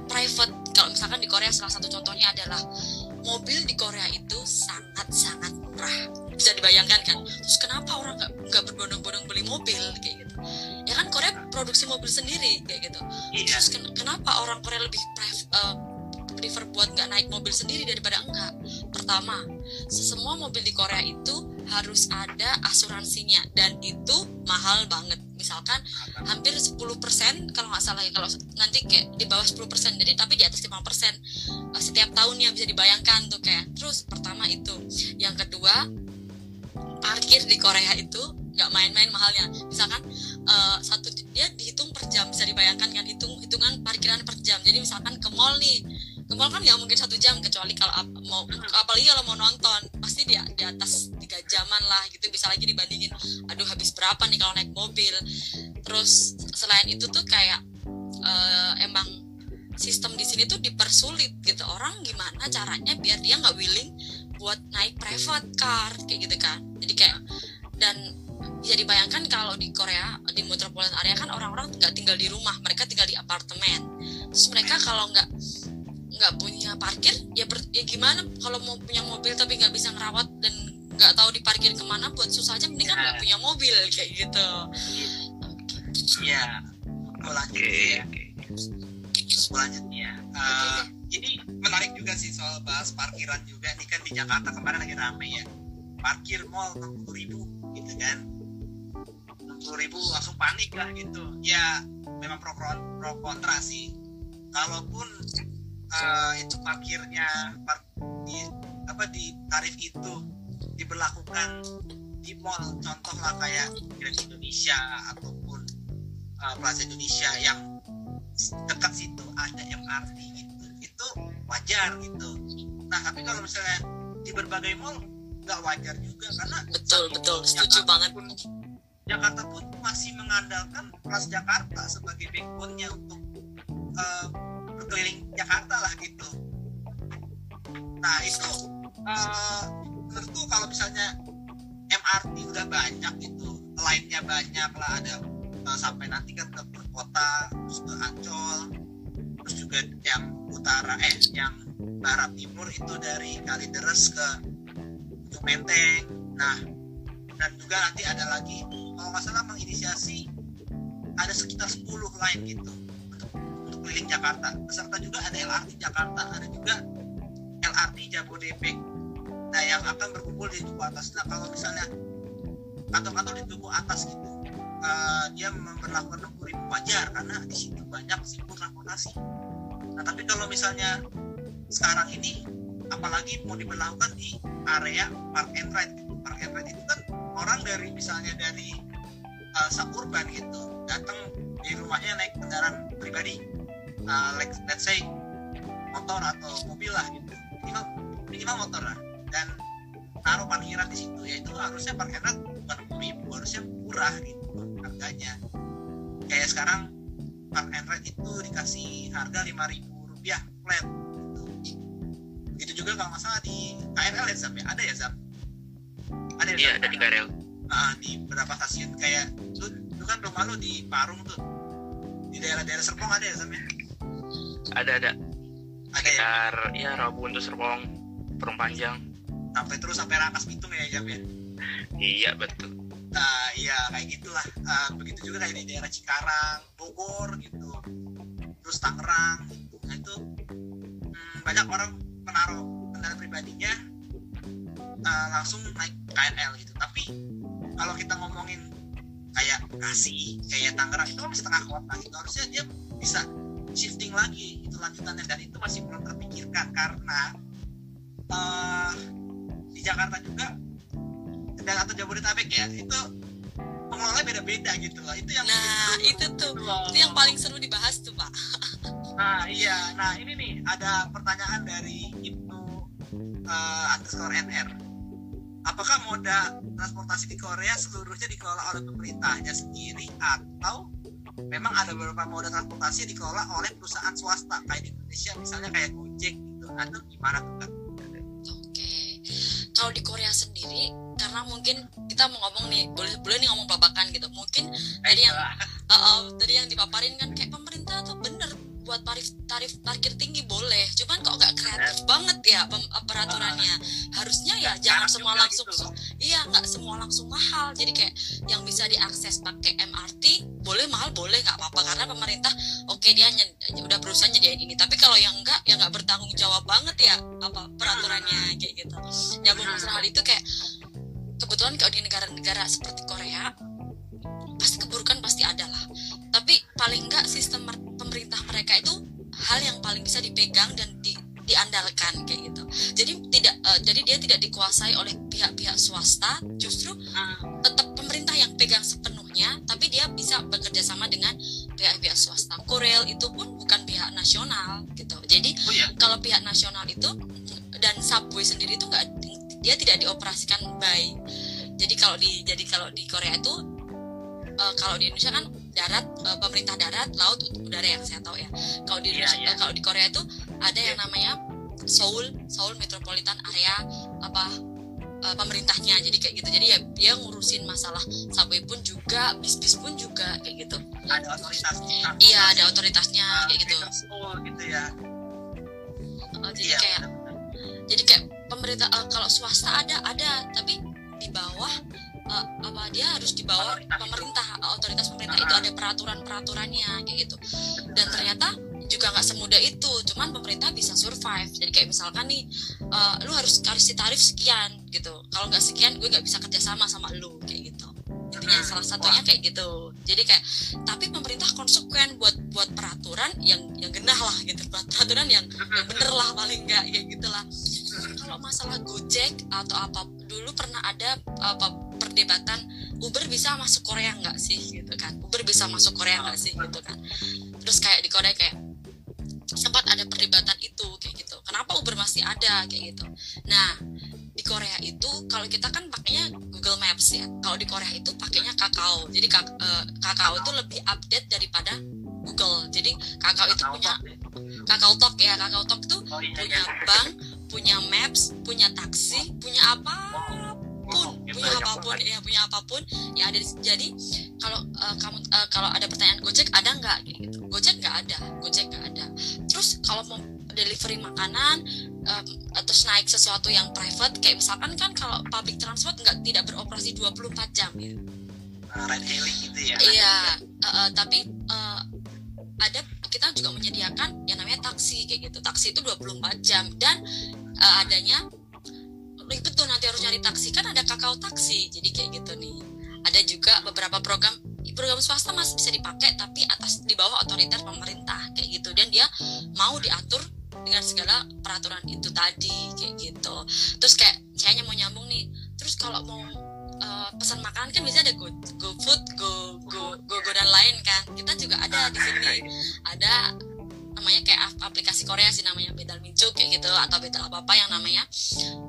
private. Kalau misalkan di Korea salah satu contohnya adalah mobil di Korea itu sangat-sangat murah. Bisa dibayangkan kan? Terus kenapa orang nggak berbondong-bondong beli mobil kayak gitu ya kan Korea produksi mobil sendiri kayak gitu. Iya. Terus ken- kenapa orang Korea lebih pref- eh, prefer buat nggak naik mobil sendiri daripada enggak? Pertama semua mobil di Korea itu harus ada asuransinya dan itu mahal banget. Misalkan hampir 10% kalau nggak salah ya kalau nanti kayak di bawah 10% jadi tapi di atas 5% eh, setiap tahunnya bisa dibayangkan tuh kayak. Terus pertama itu. Yang kedua parkir di Korea itu nggak main-main mahalnya. Misalkan eh, satu dia dihitung per jam bisa dibayangkan kan hitung hitungan parkiran per jam. Jadi misalkan ke mall nih ke mall kan nggak mungkin satu jam kecuali kalau ap- mau apalagi kalau mau nonton pasti di, di atas tiga jaman lah gitu bisa lagi dibandingin aduh habis berapa nih kalau naik mobil? Terus selain itu tuh kayak eh, emang sistem di sini tuh dipersulit gitu. Orang gimana caranya biar dia nggak willing buat naik private car kayak gitu kan. Jadi kayak dan bisa dibayangkan kalau di Korea di metropolitan area kan orang-orang nggak tinggal di rumah mereka tinggal di apartemen. Terus mereka kalau nggak nggak punya parkir ya, ber- ya gimana kalau mau punya mobil tapi nggak bisa ngerawat dan nggak tahu diparkir ke mana buat susah aja mending kan nggak punya mobil kayak gitu. Iya. Aku lanjut ya oke. aku lanjut ya Eh, ini menarik juga sih soal bahas parkiran juga. Nih kan di Jakarta kemarin lagi rame ya. Parkir mall 60 ribu gitu kan. 60 ribu langsung panik lah gitu. Ya memang pro, pro kontra sih. Kalaupun eh, itu parkirnya par- di apa di tarif itu diberlakukan di mall contoh lah kayak Grand Indonesia ataupun uh, Plaza Indonesia yang dekat situ ada MRT gitu itu wajar gitu. Nah tapi kalau misalnya di berbagai mall nggak wajar juga karena betul betul. Setuju Jakarta banget. Pun, Jakarta pun masih mengandalkan Transjakarta sebagai backbone-nya untuk uh, berkeliling Jakarta lah gitu. Nah itu uh, menurutku kalau misalnya MRT udah banyak gitu lainnya banyak lah. Ada uh, sampai nanti kan ke kota terus ke Ancol terus juga yang utara eh yang barat timur itu dari Kalideres ke Ujung Menteng. Nah dan juga nanti ada lagi. Kalau nggak salah menginisiasi ada sekitar 10 line gitu untuk, untuk keliling Jakarta. Beserta juga ada LRT Jakarta ada juga LRT Jabodebek. Nah yang akan berkumpul di duku atas. Nah kalau misalnya kantor-kantor di duku atas gitu eh, dia memperlakukan 60 ribu wajar karena di situ banyak simpul transportasi. Nah tapi kalau misalnya sekarang ini apalagi mau diberlakukan di area park and ride. Park and ride itu kan orang dari misalnya dari uh, suburban gitu datang di rumahnya naik kendaraan pribadi. Uh, like, let's say motor atau mobil lah gitu. Minimal minimal motor lah. Dan naruh parkiran di situ. Ya itu harusnya park and ride bukan ribu harusnya murah gitu harganya. Kayak sekarang park and ride itu dikasih harga lima ribu rupiah flat. Itu juga kalau nggak salah di KRL ya Zam ya? Ada ya Zam ada ya Iya, ada di Karel. Ah, di beberapa stasiun kayak lu, lu kan rumah lu di Parung tuh. Di daerah-daerah Serpong ada ya Zam ya? Ada ada. ya? Sekitar ya Rabu untuk Serpong, Perung Panjang. sampai terus sampai Rangkas Bitung ya Jam ya? Iya betul. nah iya kayak gitulah. Ah, begitu juga kayak di daerah Cikarang Bogor gitu. Terus Tangerang. Gitu nah itu hmm, banyak orang menaruh kendaraan pribadinya ah, langsung naik KRL gitu. Tapi kalau kita ngomongin kayak Bekasi kayak Tangerang itu kan masih tengah kota gitu. Harusnya dia bisa shifting lagi itu lanjutannya. Dan itu masih belum terpikirkan karena eh, di Jakarta juga dan atau Jabodetabek ya itu pengelola beda-beda gitu loh. Itu yang nah itu tuh. itu yang paling seru dibahas tuh pak. Nah iya. Nah ini nih ada pertanyaan dari uh, underscore NR apakah moda transportasi di Korea seluruhnya dikelola oleh pemerintahnya sendiri? Atau memang ada beberapa moda transportasi dikelola oleh perusahaan swasta kayak di Indonesia misalnya kayak Gojek gitu? Atau gimana tuh? Oke, kalau di Korea sendiri, karena mungkin kita mau ngomong nih, boleh boleh nih ngomong babakan gitu. Mungkin tadi yang uh, uh, tadi yang dipaparin kan kayak pemerintah tuh bener buat tarif tarif parkir tinggi boleh, cuman kok nggak kreatif banget ya peraturannya. Harusnya ya jangan Sekarang semua langsung, gitu. iya nggak semua langsung mahal. Jadi kayak yang bisa diakses pakai MRT boleh mahal boleh nggak apa-apa karena pemerintah oke dia nyed- udah berusaha nyediain ini. Tapi kalau yang enggak ya nggak bertanggung jawab banget ya apa peraturannya kayak gitu. Nyambung masalah hal itu kayak kebetulan kalau di negara-negara seperti Korea pasti keburukan paling enggak sistem mer- pemerintah mereka itu hal yang paling bisa dipegang dan di- diandalkan kayak gitu. Jadi tidak eh, jadi dia tidak dikuasai oleh pihak-pihak swasta justru tetap pemerintah yang pegang sepenuhnya tapi dia bisa bekerja sama dengan pihak-pihak swasta. Korel itu pun bukan pihak nasional gitu. Jadi Oh ya, kalau pihak nasional itu dan subway sendiri itu nggak dia tidak dioperasikan by. Jadi kalau di jadi kalau di Korea itu eh, kalau di Indonesia kan darat eh, pemerintah darat laut udara yang saya tahu ya kalau di Iya, Indonesia iya. eh, kalau di Korea itu ada yang namanya Seoul Seoul Metropolitan Area apa eh, pemerintahnya jadi kayak gitu jadi ya dia ngurusin masalah subway pun juga bis-bis pun juga kayak gitu ada otoritas. iya ada otoritasnya Ah, kayak gitu School gitu ya. Eh, jadi Iya. kayak benar-benar. jadi kayak pemerintah eh, kalau swasta ada ada tapi di bawah eh, apa dia harus di bawah Otoritas itu. pemerintah. Eh, otoritas pemerintah itu Ah. ada peraturan peraturannya kayak gitu. Dan ternyata juga nggak semudah itu. Cuman pemerintah bisa survive. Jadi kayak misalkan nih eh, lu harus kasih tarif sekian gitu. Kalau nggak sekian gue nggak bisa kerjasama sama lu kayak gitu. Intinya salah satunya kayak gitu jadi kayak tapi pemerintah konsekuen buat buat peraturan yang yang genah lah gitu. Peraturan yang yang bener lah paling nggak kayak gitulah. Kalau masalah Gojek atau apa dulu pernah ada apa perdebatan Uber bisa masuk Korea nggak sih gitu kan? Uber bisa masuk Korea nggak sih gitu kan? Terus kayak di Korea kayak sempat ada perdebatan itu kayak gitu. Kenapa Uber masih ada kayak gitu? Nah di Korea itu kalau kita kan pakainya Google Maps ya. Kalau di Korea itu pakainya Kakao. Jadi kak, eh, Kakao itu lebih update daripada Google. Jadi Kakao itu punya Kakao Talk ya? Kakao Talk tuh Oh iya, punya iya. bank, punya maps, punya taksi, punya apa pun, Oh, iya, punya apa pun, ya punya apa pun. Yang ada di Jadi kalau eh, kamu eh, kalau ada pertanyaan Gojek ada nggak? Gitu? Gojek nggak ada, Gojek nggak ada. Terus kalau mau delivery makanan em, terus naik sesuatu yang private kayak misalkan kan kalau public transport nggak tidak beroperasi 24 jam ya. Ah, gitu ya. Iya, eh, eh, tapi eh, ada kita juga menyediakan yang namanya taksi kayak gitu. Taksi itu 24 jam dan eh, adanya ribet tuh nanti harus nyari taksi kan ada kakao taksi. Jadi kayak gitu nih. Ada juga beberapa program program swasta masih bisa dipakai tapi atas di bawah otoriter pemerintah kayak gitu dan dia mau diatur dengan segala peraturan itu tadi kayak gitu. Terus kayak saya hanya mau nyambung nih. Terus kalau mau eh, pesan makanan kan bisa ada go go food go go go go dan lain kan kita juga ada di sini ada namanya kayak ap- aplikasi Korea sih namanya Bedal Mincu kayak gitu atau Bedal apa apa yang namanya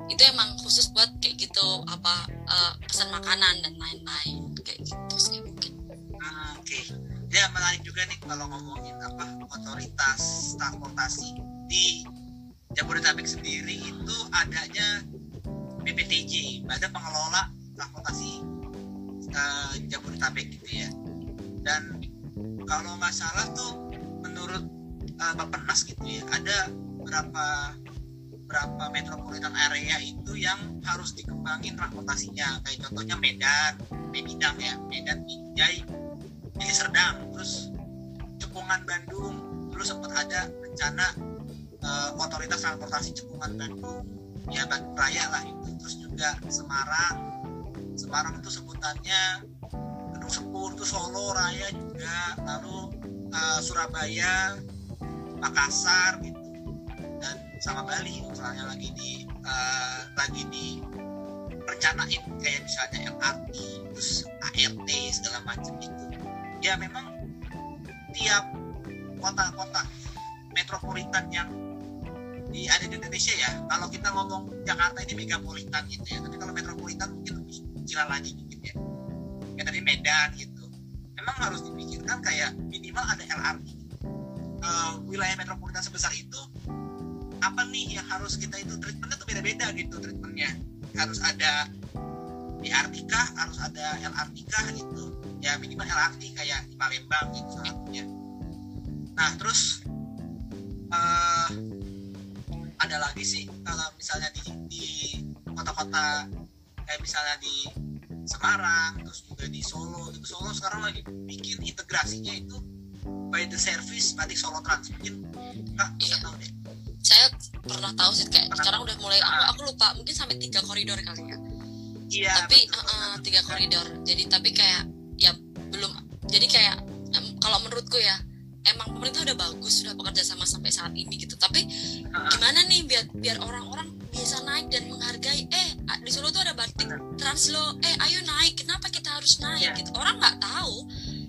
itu emang khusus buat kayak gitu apa eh, pesan makanan dan lain-lain kayak gitu sih mungkin Ah, Oke. Ya menarik juga nih kalau ngomongin apa otoritas transportasi di Jabodetabek sendiri itu adanya BPTJ, Badan Pengelola Transportasi eh, Jabodetabek gitu ya. Dan kalau nggak salah tuh menurut eh, Bappenas gitu ya, ada berapa berapa metropolitan area itu yang harus dikembangin transportasinya kayak contohnya Medan, Medidang ya, Medan, Binjai, Serdang, terus Cekungan Bandung, terus sempat ada rencana eh, otoritas transportasi Cekungan Bandung, ya Bandung Raya lah itu, terus juga Semarang, Semarang itu sebutannya Gedung Sepur, itu Solo Raya juga, lalu eh, Surabaya, Makassar gitu, dan sama Bali misalnya lagi di eh, lagi di rencanain kayak misalnya LRT terus ART segala macam itu ya memang tiap kota-kota metropolitan yang di ada di Indonesia ya. Kalau kita ngomong Jakarta ini megapolitan gitu ya. Tapi kalau metropolitan mungkin lebih kecil lagi gitu ya. Kayak tadi Medan gitu. Memang harus dipikirkan kayak minimal ada LRT Eh, wilayah metropolitan sebesar itu apa nih yang harus kita itu treatmentnya tuh beda-beda gitu treatmentnya. Harus ada BRT kah? Harus ada LRT kah gitu? Ya minimal LRT kayak di Palembang gitu satunya nah terus eh ada lagi sih. Kalau misalnya di di kota-kota kayak misalnya di Semarang terus juga di Solo itu Solo sekarang lagi bikin integrasinya itu by the service berarti Solo Trans. Mungkin kak bisa Iya. tahu deh. Saya pernah tahu sih kayak Pernah. sekarang udah mulai aku, aku lupa mungkin sampai tiga koridor kali ya. Iya tapi betul. uh, uh, tiga koridor. Jadi tapi kayak ya belum jadi kayak kalau menurutku ya emang pemerintah udah bagus sudah bekerja sama sampai saat ini gitu. Tapi gimana nih biar biar orang-orang bisa naik dan menghargai eh di Solo tuh ada batik trans lo eh ayo naik kenapa kita harus naik Iya. gitu? Orang nggak tahu.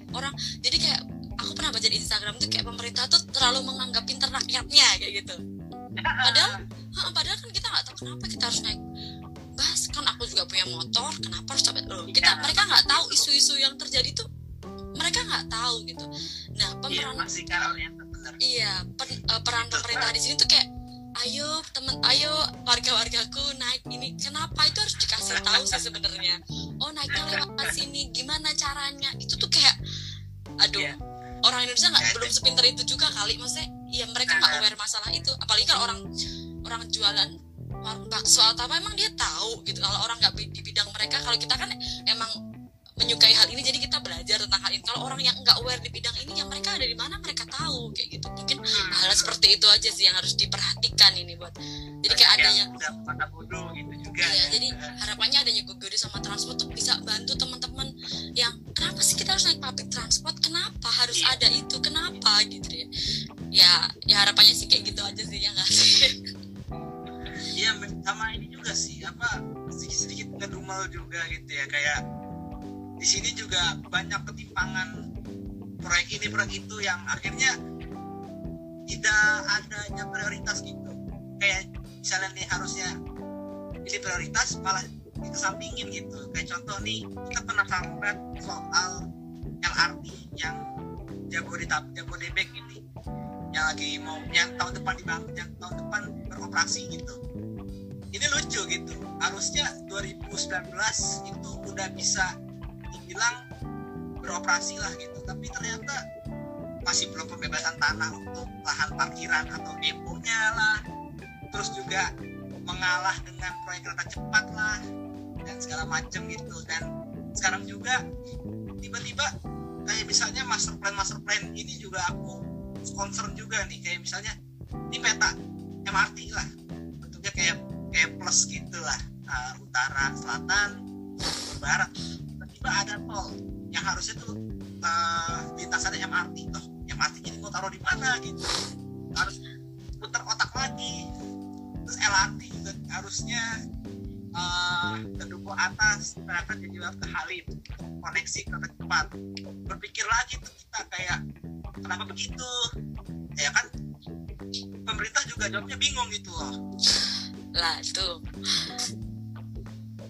Orang jadi kayak aku pernah baca di Instagram tuh kayak pemerintah tuh terlalu menganggap pinter rakyatnya kayak gitu. Padahal ha, padahal kan kita nggak tahu kenapa kita harus naik bas. Kan aku juga punya motor kenapa harus capek? Loh kita Iya. mereka nggak tahu isu-isu yang terjadi tuh mereka nggak tahu gitu. Nah iya pemeran masih kan oriented bener. Iya pen- eh, peran pemerintah di sini tuh kayak ayo temen ayo warga-wargaku naik ini. Kenapa? Itu harus dikasih tahu sih sebenarnya. Oh naiknya lewat sini. Gimana caranya? Itu tuh kayak aduh Iya. orang Indonesia nggak Ya, belum sepinter itu juga kali. Maksudnya ya mereka nggak aware masalah itu. Apalagi kalau orang orang jualan warung bakso atau apa emang dia tahu gitu. Kalau orang nggak di bidang mereka kalau kita kan emang menyukai hal ini jadi kita belajar tentang hal ini kalau orang yang nggak aware di bidang ini ya mereka ada di mana mereka tahu kayak gitu mungkin hal seperti itu aja sih yang harus diperhatikan ini buat jadi kayak adanya yang bodoh gitu juga Iya, ya. jadi harapannya adanya Gogori sama transport tuh bisa bantu teman-teman yang kenapa sih kita harus naik public transport? Kenapa harus Iya. ada itu? Kenapa gitu ya? Ya, ya harapannya sih kayak gitu aja sih ya nggak sih? Iya sama ini juga sih apa sedikit sedikit ngedumel juga gitu ya kayak di sini juga banyak ketimpangan proyek ini proyek itu yang akhirnya tidak adanya prioritas gitu. Kayak misalnya nih harusnya ini prioritas malah dikesampingin gitu. Kayak contoh nih kita pernah sambat soal LRT yang Jabodetabek Jabodebek ini yang lagi mau yang tahun depan dibangun yang tahun depan beroperasi gitu. Ini lucu gitu. Harusnya 2019 itu udah bisa dibilang beroperasi lah gitu. Tapi ternyata masih belum pembebasan tanah untuk lahan parkiran atau deponya lah. Terus juga mengalah dengan proyek kereta cepat lah dan segala macam gitu. Dan sekarang juga tiba-tiba kayak misalnya master plan master plan ini juga aku concern juga nih. Kayak misalnya ini peta MRT lah. Bentuknya kayak kayak plus gitu lah. Uh, utara selatan barat tiba-tiba ada tol yang harusnya tuh uh, lintasannya MRT toh. MRT ini mau taruh di mana gitu. Harus putar otak lagi. Terus LRT juga harusnya uh, ke Duku atas ternyata jadi lewat ke Halim. Koneksi kereta cepat. Berpikir lagi tuh kita kayak kenapa begitu? Ya kan? Pemerintah juga jawabnya bingung gitu loh. Lah itu.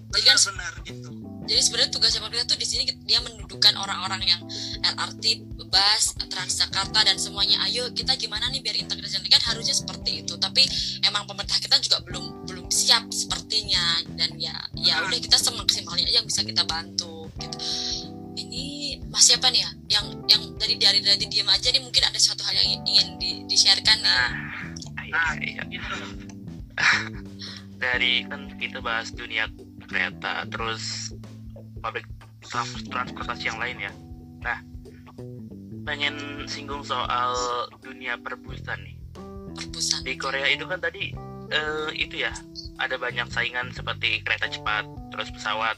Jadi kan benar gitu jadi sebenarnya tugasnya pemerintah tuh di sini dia mendudukan orang-orang yang LRT, bus, Transjakarta dan semuanya. Ayo kita gimana nih biar integrasi kan harusnya seperti itu. Tapi emang pemerintah kita juga belum belum siap sepertinya dan ya ya udah kita semaksimalnya aja yang bisa kita bantu gitu. Ini Mas siapa nih ya? Yang yang dari dari dari diam aja nih mungkin ada suatu hal yang ingin di, di-sharekan nih. Nah, nah iya, iya. gitu dari kan kita bahas dunia kereta terus public trans- transportasi yang lain ya. Nah pengen singgung soal dunia perbusan nih. Perpusan. di Korea itu kan tadi eh, itu ya ada banyak saingan seperti kereta cepat terus pesawat.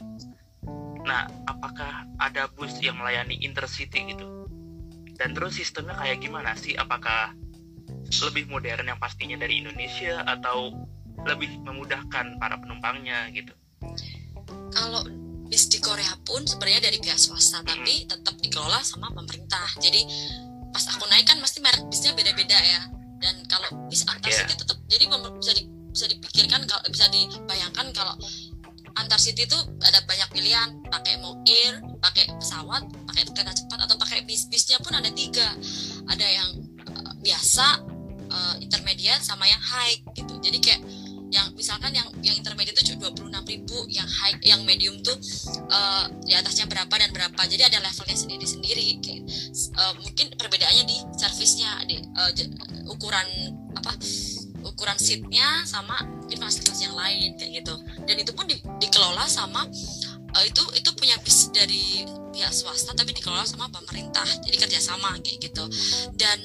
Nah apakah ada bus yang melayani intercity gitu? Dan terus sistemnya kayak gimana sih? Apakah lebih modern yang pastinya dari Indonesia atau lebih memudahkan para penumpangnya gitu? Kalau bis di Korea pun sebenarnya dari pihak swasta tapi tetap dikelola sama pemerintah. Jadi pas aku naik kan pasti merek bisnya beda-beda ya. Dan kalau bis antar Iya. city tetap jadi bisa di, bisa dipikirkan kalau bisa dibayangkan kalau antar city itu ada banyak pilihan. Pakai mau air pakai pesawat pakai kereta cepat atau pakai bis bisnya pun ada tiga. Ada yang eh, biasa eh, intermediate sama yang high gitu. Jadi kayak yang misalkan yang yang intermediate itu cuma 26.000 yang high yang medium tuh eh, di atasnya berapa dan berapa. Jadi ada levelnya sendiri-sendiri kayak eh, mungkin perbedaannya di servisnya di j- ukuran apa ukuran seatnya sama mungkin fasilitas yang lain kayak gitu. Dan itu pun di- dikelola sama eh, itu itu punya bis dari pihak swasta tapi dikelola sama pemerintah. Jadi kerjasama kayak gitu. Dan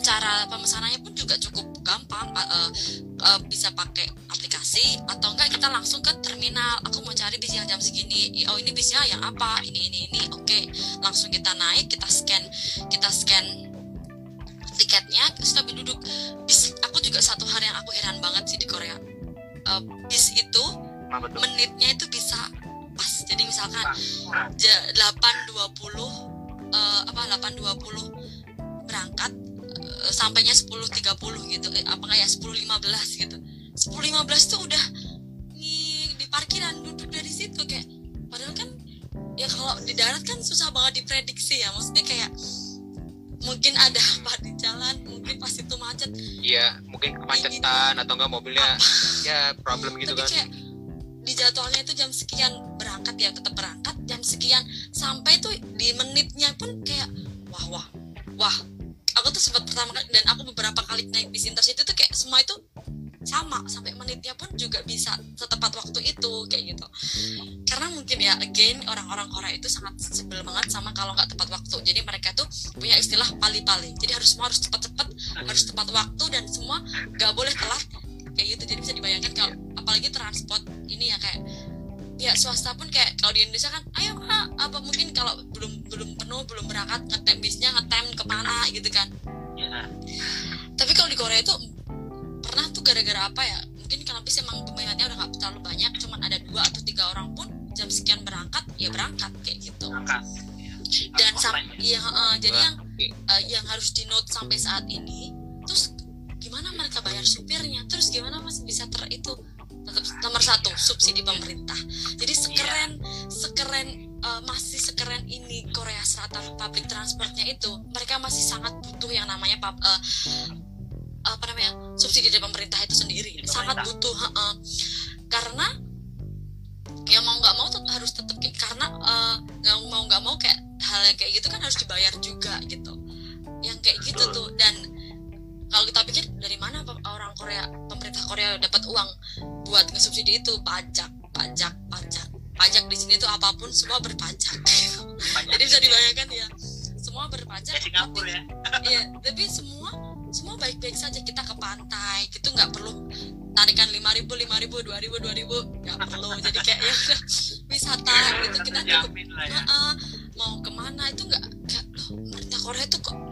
cara pemesanannya pun juga cukup gampang. Pa- eh, eh, bisa pakai aplikasi atau enggak kita langsung ke terminal. Aku mau cari bis yang jam segini. Oh ini bisnya yang apa? Ini ini ini. Oke langsung kita naik kita scan kita scan tiketnya terus duduk. Bis aku juga satu hal yang aku heran banget sih di Korea. Eh, bis itu menitnya itu bisa pas. Jadi misalkan ja- 8.20 eh, apa 8.20 berangkat eh, sampainya 10.30 gitu. Eh, apa kayak 10.15 gitu. 10.15 tuh udah nih di parkiran duduk dari situ kayak padahal kan ya kalau di darat kan susah banget diprediksi ya. Maksudnya kayak mungkin ada apa di jalan mungkin pas itu macet. Iya, mungkin kemacetan atau enggak mobilnya ya problem gitu tapi kan. kayak di jadwalnya itu jam sekian berangkat ya tetap berangkat jam sekian. Sampai tuh di menitnya pun kayak wah wah wah. Aku tuh sempat pertama kali dan aku beberapa kali naik bis intercity tuh kayak semua itu sama. Sampai menitnya pun juga bisa setepat waktu itu kayak gitu. Karena mungkin ya again orang-orang Korea itu sangat sebel banget sama kalau nggak tepat waktu. Jadi mereka tuh punya istilah pali-pali. Jadi harus semua harus cepat-cepat harus tepat waktu dan semua nggak boleh telat kayak gitu. Jadi bisa dibayangkan kalau apalagi transport ini ya kayak pihak swasta pun kayak kalau di Indonesia kan ayo kak apa mungkin kalau belum belum penuh belum berangkat ngetem bisnya ngetem ke mana gitu kan. Ya tapi kalau di Korea itu pernah tuh gara-gara apa ya? Mungkin karena bis emang peminatnya udah nggak terlalu banyak cuman ada dua atau tiga orang pun jam sekian berangkat ya berangkat kayak gitu. Angkat dan sam Online ya. heeh, jadi yang eh, yang harus di note sampai saat ini terus gimana mereka bayar supirnya? Terus gimana masih bisa ter itu tetap nomor satu subsidi pemerintah. Jadi sekeren sekeren eh, masih sekeren ini Korea Selatan public transportnya itu mereka masih sangat butuh yang namanya pub- eh, apa namanya subsidi dari pemerintah itu sendiri. Dari sangat pemerintah. butuh heeh. karena ya mau nggak mau tuh harus tetap karena eh, nggak mau nggak mau kayak hal kayak gitu kan harus dibayar juga gitu. Yang kayak gitu tuh dan kalau kita pikir dari mana orang Korea pemerintah Korea dapat uang buat ngesubsidi itu? Pajak pajak pajak. Pajak di sini tuh apa pun semua berpajak. Jadi bisa dibayangkan ya semua berpajak kayak Singapura ya. Iya, tapi semua semua baik-baik saja. Kita ke pantai, gitu nggak perlu tarikan lima ribu, lima ribu, dua ribu, dua ribu, nggak perlu. Jadi kayak ya udah wisata gitu kita cukup. ya. Heeh, mau ke mana itu nggak kayak loh pemerintah Korea tuh kok nggak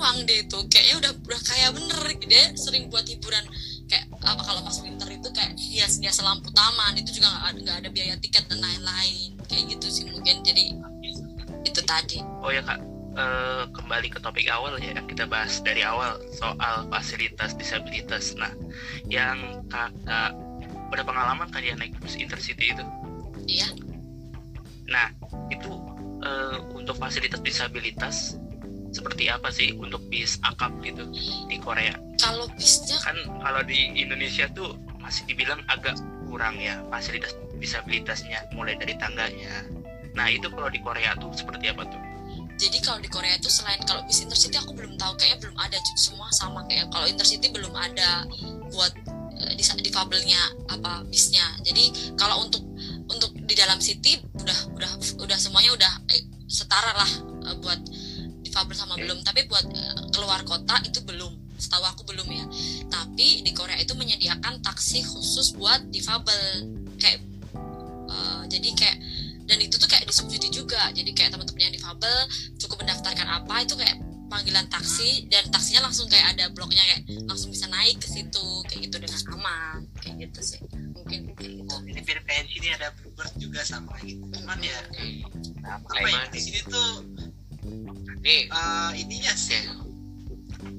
uang deh itu. Kayaknya udah udah kaya bener. Dia sering buat hiburan kayak apa kalau pas winter itu kayak hias hias lampu taman. Itu juga nggak ada- biaya tiket dan lain-lain. Kayak gitu sih mungkin. Jadi itu tadi. Oh ya kak, eh, kembali ke topik awal ya. Yang kita bahas dari awal soal fasilitas disabilitas. Nah, yang kakak udah pengalaman kan ya naik bus intercity itu. iya. Nah, itu eh, untuk fasilitas disabilitas seperti apa sih untuk bis akap gitu di Korea? kalau bisnya Kan kalau di Indonesia tuh masih dibilang agak kurang ya fasilitas disabilitasnya mulai dari tangganya. Nah, itu kalau di Korea tuh seperti apa tuh? jadi kalau di Korea itu selain kalau bis intercity aku belum tahu kayaknya belum ada semua sama kayak kalau intercity belum ada buat eh, dis- difabelnya apa bisnya jadi kalau untuk untuk di dalam city udah udah udah semuanya udah eh, setara lah eh, buat difabel sama belum tapi buat eh, keluar kota itu belum. Setahu aku belum ya. Tapi di Korea itu menyediakan taksi khusus buat difabel. Kayak eh, jadi kayak dan itu tuh kayak disubsidi juga. Jadi kayak teman-teman yang difabel cukup mendaftarkan apa itu kayak panggilan taksi dan taksinya langsung kayak ada bloknya kayak langsung bisa naik ke situ. Kayak gitu dengan aman. Kayak gitu sih. Mungkin kayak gitu. Ini mirip kayak di sini ada Bluebird juga sama gitu. Cuman ya Nah, apa ya di sini tuh Nih, eh, ininya sih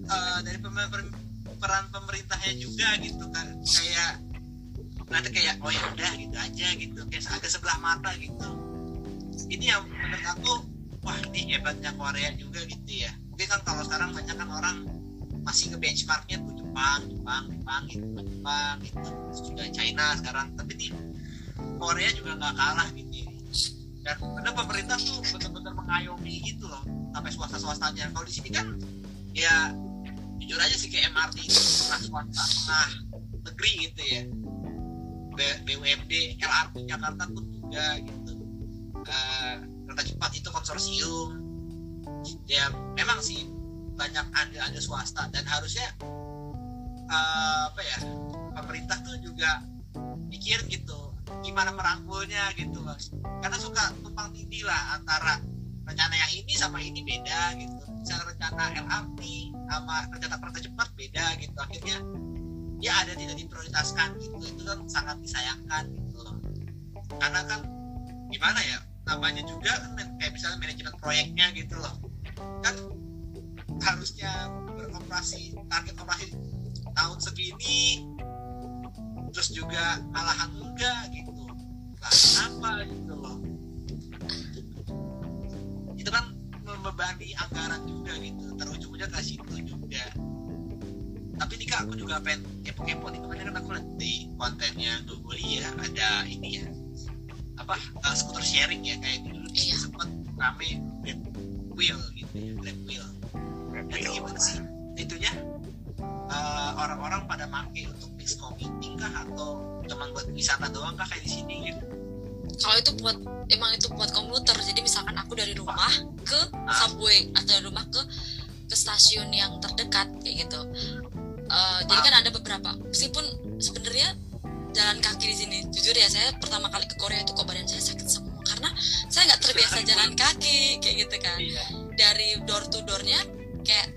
eh, dari pemer- per- peran pemerintahnya juga gitu kan. Kayak nanti kayak oh ya udah gitu aja gitu. Kayak agak sebelah mata gitu. Ini yang menurut aku wah ini hebatnya Korea juga gitu ya. Mungkin kan kalau sekarang banyak kan orang masih ke benchmarknya tuh Jepang Jepang Jepang gitu Jepang gitu terus juga China sekarang. Tapi nih Korea juga nggak kalah gitu ya. Dan benar pemerintah tuh benar-benar mengayomi gitu loh sampai swasta swastanya kalau di sini kan ya jujur aja sih kayak MRT itu setengah swasta setengah negeri gitu ya. BUMD LRT Jakarta pun juga gitu. Eh, kereta cepat itu konsorsium. Ya memang sih banyak andil-andil swasta. Dan harusnya eh, apa ya pemerintah tuh juga mikir gitu gimana merangkulnya gitu loh karena suka tumpang tindih lah antara rencana yang ini sama ini beda gitu. Misalnya rencana LRT sama rencana kereta cepat beda gitu. Akhirnya ya ada tidak diprioritaskan gitu. Itu kan sangat disayangkan gitu loh. Karena kan gimana ya namanya juga kan kayak misalnya manajemen proyeknya gitu loh. Kan harusnya beroperasi target operasi tahun segini terus juga malahan enggak gitu. Lah kenapa gitu loh? Itu kan membebani anggaran juga gitu. Terujung-ujungnya ke situ juga. Tapi nih kak aku juga pengen kepo-kepo nih. Kemarin kan aku lihat di kontennya Google ya ada ini ya. Apa uh, skuter sharing ya kayak dulu Iya. sempat rame Grab Wheel gitu ya Grab Wheel. Jadi gimana sih? Itunya Uh, orang-orang pada make untuk mix commuting kah? Atau cuma buat wisata doang kah kayak di sini? Gitu kalau itu buat emang itu buat komuter jadi misalkan aku dari rumah ke subway atau dari rumah ke ke stasiun yang terdekat kayak gitu. Eh, jadi kan ada beberapa. Meskipun sebenarnya jalan kaki di sini jujur ya saya pertama kali ke Korea itu kok badan saya sakit semua. Karena saya nggak terbiasa jalan kaki kayak gitu kan. Iya. Dari door to doornya kayak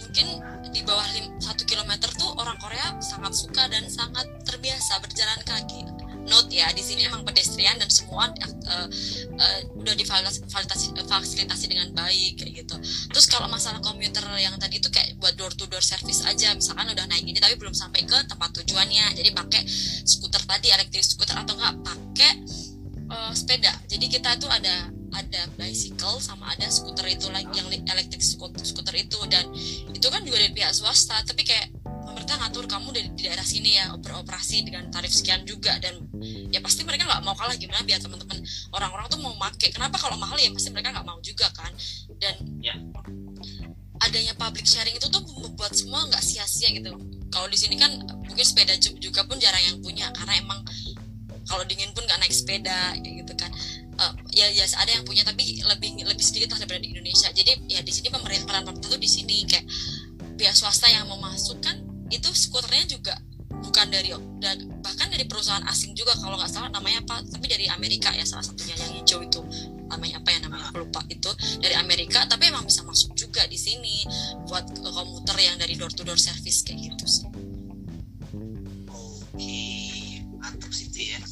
mungkin di bawah lim- satu kilometer tuh orang Korea sangat suka dan sangat terbiasa berjalan kaki. Note ya di sini emang pedestrian dan semua eh, eh, udah difasilitasi fasilitasi dengan baik kayak gitu. Terus kalau masalah komuter yang tadi itu kayak buat door to door service aja, misalkan udah naik ini tapi belum sampai ke tempat tujuannya, jadi pakai skuter tadi elektrik skuter atau enggak pakai eh, sepeda. Jadi kita tuh ada ada bicycle sama ada skuter itu lagi yang elektrik skuter, skuter itu. Dan itu kan juga dari pihak swasta. Tapi kayak pemerintah ngatur kamu dari di daerah sini ya beroperasi dengan tarif sekian juga. Dan ya pasti mereka nggak mau kalah gimana biar teman-teman orang-orang tuh mau make. Kenapa kalau mahal ya pasti mereka nggak mau juga kan? Dan Ya. adanya public sharing itu tuh membuat semua nggak sia-sia gitu. Kalau di sini kan mungkin sepeda ju- juga pun jarang yang punya. Karena emang kalau dingin pun nggak naik sepeda gitu kan Eh, ya ya ada yang punya tapi lebih lebih sedikit lah daripada di Indonesia. Jadi ya di sini pemerintah peran pemerintah tuh di sini. Kayak pihak swasta yang memasukkan itu skuternya juga bukan dari dan bahkan dari perusahaan asing juga kalau nggak salah namanya apa tapi dari Amerika ya salah satunya yang hijau itu. Namanya apa ya namanya aku lupa itu. Dari Amerika tapi emang bisa masuk juga di sini buat komuter yang dari door to door service kayak gitu sih. Oke mantap sih ya.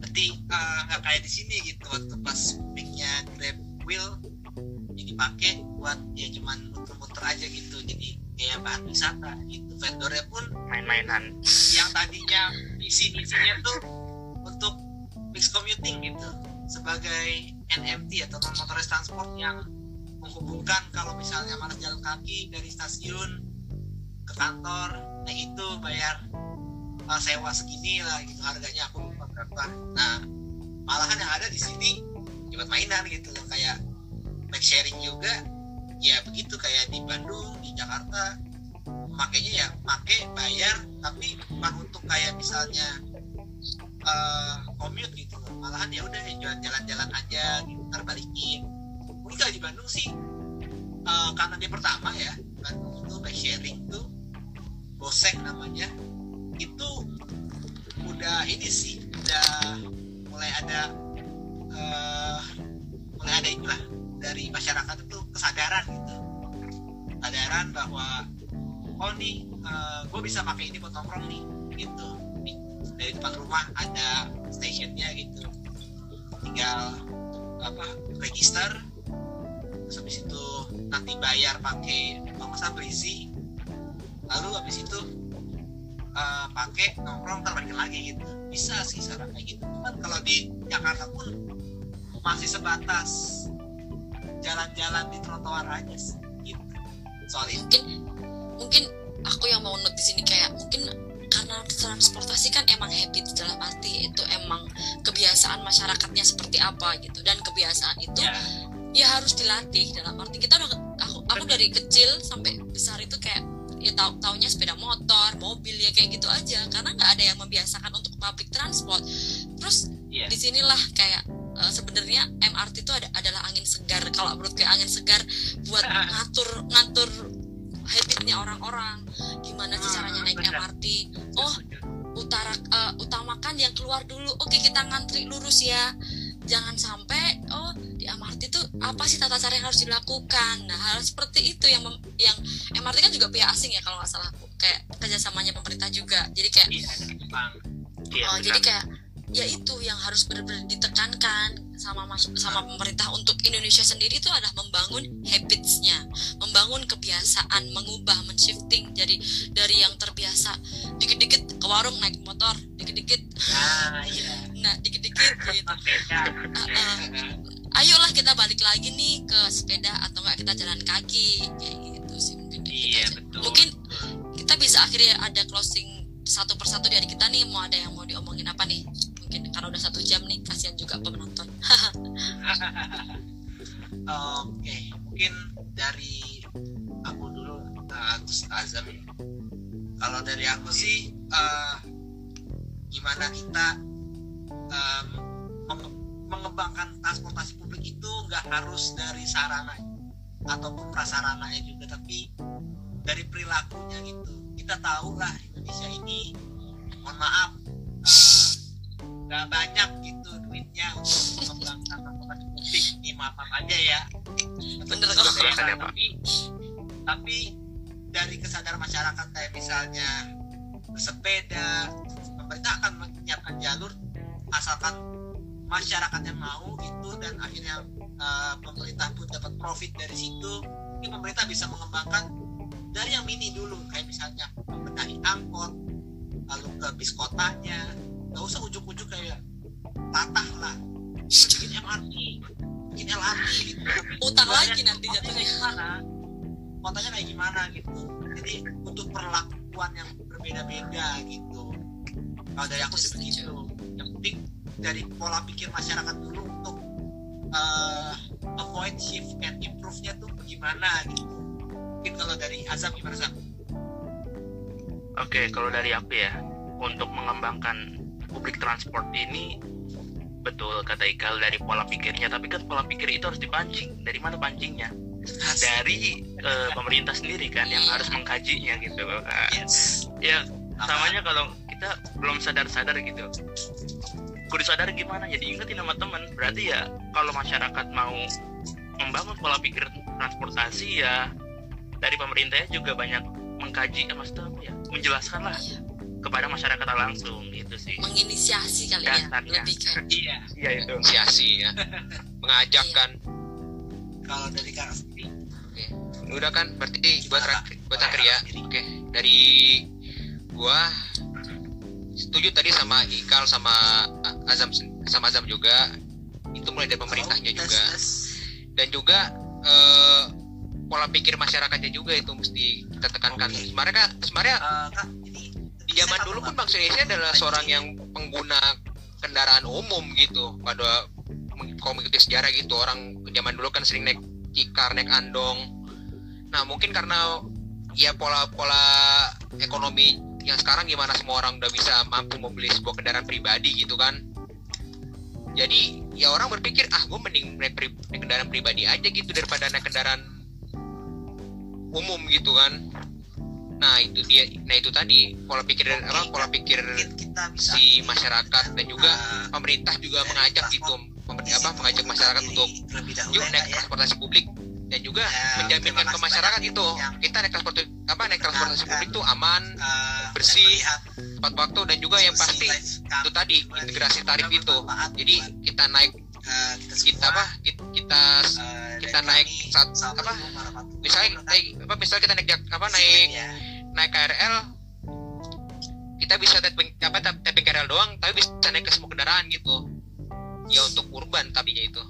Berarti uh, nggak kayak di sini gitu waktu pas mic-nya grab wheel ini dipakai buat ya cuman muter-muter aja gitu jadi kayak bahan wisata gitu. Vendornya pun main-mainan. yang tadinya visi misinya tuh untuk mixed commuting gitu sebagai NMT atau non motorized transport yang menghubungkan kalau misalnya malas jalan kaki dari stasiun ke kantor nah itu bayar uh, sewa segini lah gitu harganya aku lupa berapa. Nah malahan yang ada di sini buat mainan gitu loh. Kayak bike sharing juga ya begitu. Kayak di Bandung di Jakarta makanya ya make bayar tapi bukan untuk kayak misalnya eh commute gitu loh. Malahan ya udah jalan-jalan aja gitu ntar balikin mungkin kalau di Bandung sih eh, karena dia pertama ya Bandung itu bike sharing tuh Bosek namanya itu udah ini sih udah mulai ada eh mulai ada inilah dari masyarakat itu kesadaran gitu. Kesadaran bahwa oh nih gue bisa pakai ini buat nongkrong nih gitu. Nih, dari depan rumah ada stationnya gitu. Tinggal apa register. Terus habis itu nanti bayar pakai kalau nggak lalu habis itu eh, pakai nongkrong ntar balikin lagi gitu bisa sih sekarang kayak gitu. Cuman kalau di Jakarta pun masih sebatas jalan-jalan di trotoar aja sih gitu. Soal itu mungkin mungkin aku yang mau note di sini kayak mungkin karena transportasi kan emang habit dalam arti itu emang kebiasaan masyarakatnya seperti apa gitu. Dan kebiasaan itu ya. ya harus dilatih dalam arti kita udah aku aku dari kecil sampai besar itu kayak ya tahu taunya sepeda motor mobil ya kayak gitu aja. Karena nggak ada yang membiasakan untuk public transport. Terus Iya. di sinilah kayak eh, sebenarnya MRT itu ada, adalah angin segar. Kalau menurut kayak angin segar buat ngatur ngatur habitnya orang-orang. Gimana sih caranya naik. MRT oh utara eh, utamakan yang keluar dulu. Oke kita ngantri lurus ya jangan sampai oh di MRT itu apa sih tata cara yang harus dilakukan? Nah hal seperti itu yang mem- yang MRT kan juga pihak asing ya kalau nggak salah. Kayak kerjasamanya pemerintah juga. Jadi kayak iya Iya, oh, benar. jadi kayak ya itu yang harus benar-benar ditekankan sama mas sama pemerintah untuk Indonesia sendiri itu adalah membangun habitsnya, membangun kebiasaan, mengubah, men-shifting. Jadi dari yang terbiasa dikit-dikit ke warung naik motor, dikit-dikit. Nah iya nah dikit-dikit gitu. Ah, ah. Ayolah kita balik lagi nih ke sepeda atau enggak kita jalan kaki kayak gitu sih mungkin kayak gitu iya aja. betul Mungkin kita bisa akhirnya ada closing satu persatu dari kita nih mau ada yang mau diomongin apa nih mungkin karena udah satu jam nih kasihan juga penonton Oke, mungkin dari aku dulu, uh, terus Azam. Kalau dari aku sih, uh, gimana kita um, menge- mengembangkan transportasi publik itu nggak harus dari sarana ataupun prasarananya juga, tapi dari perilakunya gitu. Kita tahu lah Indonesia ini, mohon maaf, uh, nggak banyak gitu duitnya untuk mengembangkan transportasi publik ini maaf maaf aja ya Bener kok. Silakan ya, tapi tapi dari kesadaran masyarakat kayak misalnya bersepeda pemerintah akan menyiapkan jalur asalkan masyarakatnya mau itu dan akhirnya uh, pemerintah pun dapat profit dari situ ini pemerintah bisa mengembangkan dari yang mini dulu kayak misalnya membenahi angkot lalu ke bis kotanya. Nggak usah ujuk-ujuk kayak patah lah. Bikin MRT bikin LRT gitu. Utang lagi nanti jatuhnya. kayak gimana? Kotanya kayak gimana gitu. Jadi untuk perlakuan yang berbeda-beda gitu. Kalau dari aku sih begitu penting dari pola pikir masyarakat dulu untuk uh, avoid shift and improve-nya tuh bagaimana gitu mungkin kalau dari Azam gimana Azam? Oke, kalau dari aku ya, untuk mengembangkan public transport ini betul kata Ikal dari pola pikirnya, tapi kan pola pikir itu harus dipancing. Dari mana pancingnya? Dari eh, pemerintah sendiri kan yang harus mengkajinya gitu. Nah, yes ya samanya kalau kita belum sadar-sadar gitu. Kudu sadar gimana? Ya diingetin sama teman. Berarti ya kalau masyarakat mau membangun pola pikir transportasi ya dari pemerintahnya juga banyak mengkaji ya maksudnya apa ya menjelaskan lah kepada masyarakat langsung gitu sih menginisiasi kali ya Dasarnya. lebih kayak iya iya itu inisiasi ya mengajak Iya. kan kalau dari Kak sendiri udah kan berarti buat buat ya oke dari gua setuju tadi sama Ikal sama Azam sama Azam juga. Itu mulai dari pemerintahnya Tes, juga dan juga eh, pola pikir masyarakatnya juga itu mesti kita tekankan. Sebenarnya kan sebenarnya Eh, di zaman dulu pun bangsa Indonesia adalah seorang yang pengguna kendaraan umum gitu. Pada kalau mengikuti sejarah gitu orang zaman dulu kan sering naik cikar naik andong. Nah mungkin karena ya pola-pola ekonomi yang sekarang gimana semua orang udah bisa mampu membeli sebuah kendaraan pribadi gitu kan? Jadi ya orang berpikir ah gue mending naik, pri- naik kendaraan pribadi aja gitu daripada naik kendaraan umum gitu kan. Nah itu dia nah itu tadi pola pikir apa pola pikir mungkin kita bisa si masyarakat dan juga eh, pemerintah juga mengajak gitu pemerintah apa mengajak masyarakat untuk yuk ya, naik ya. transportasi publik dan juga Ya, menjaminkan ke masyarakat itu. yang kita naik transportasi apa naik transportasi mendengarkan. publik itu aman Eh, bersih, tepat waktu dan juga yang pasti itu tadi integrasi tarif itu. jadi kita naik eh, kita kita apa kita, kita Eh, kita dari naik kami, saat- apa, misalnya naik apa misalnya kita naik jak- apa naik ya. naik KRL kita bisa tapping apa tap- tapping KRL doang tapi bisa naik ke semua kendaraan gitu. Ya untuk urban tapinya itu.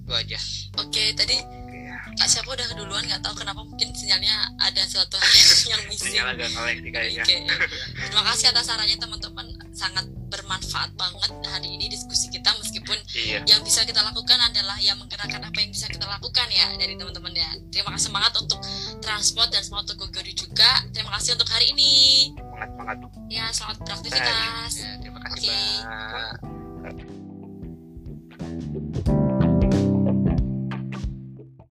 Itu aja. Oke tadi Kak siapa udah keduluan nggak tahu kenapa mungkin sinyalnya ada suatu hal yang missing sinyal agak ngelek sih kayaknya Oke. Terima kasih atas sarannya teman-teman sangat bermanfaat banget hari ini diskusi kita meskipun iya yang bisa kita lakukan adalah yang menggerakkan apa yang bisa kita lakukan ya dari teman-teman ya. Terima kasih semangat untuk transport dan semangat untuk Gogori juga. Terima kasih untuk hari ini. semangat semangat Ya, selamat beraktivitas. ya terima kasih bang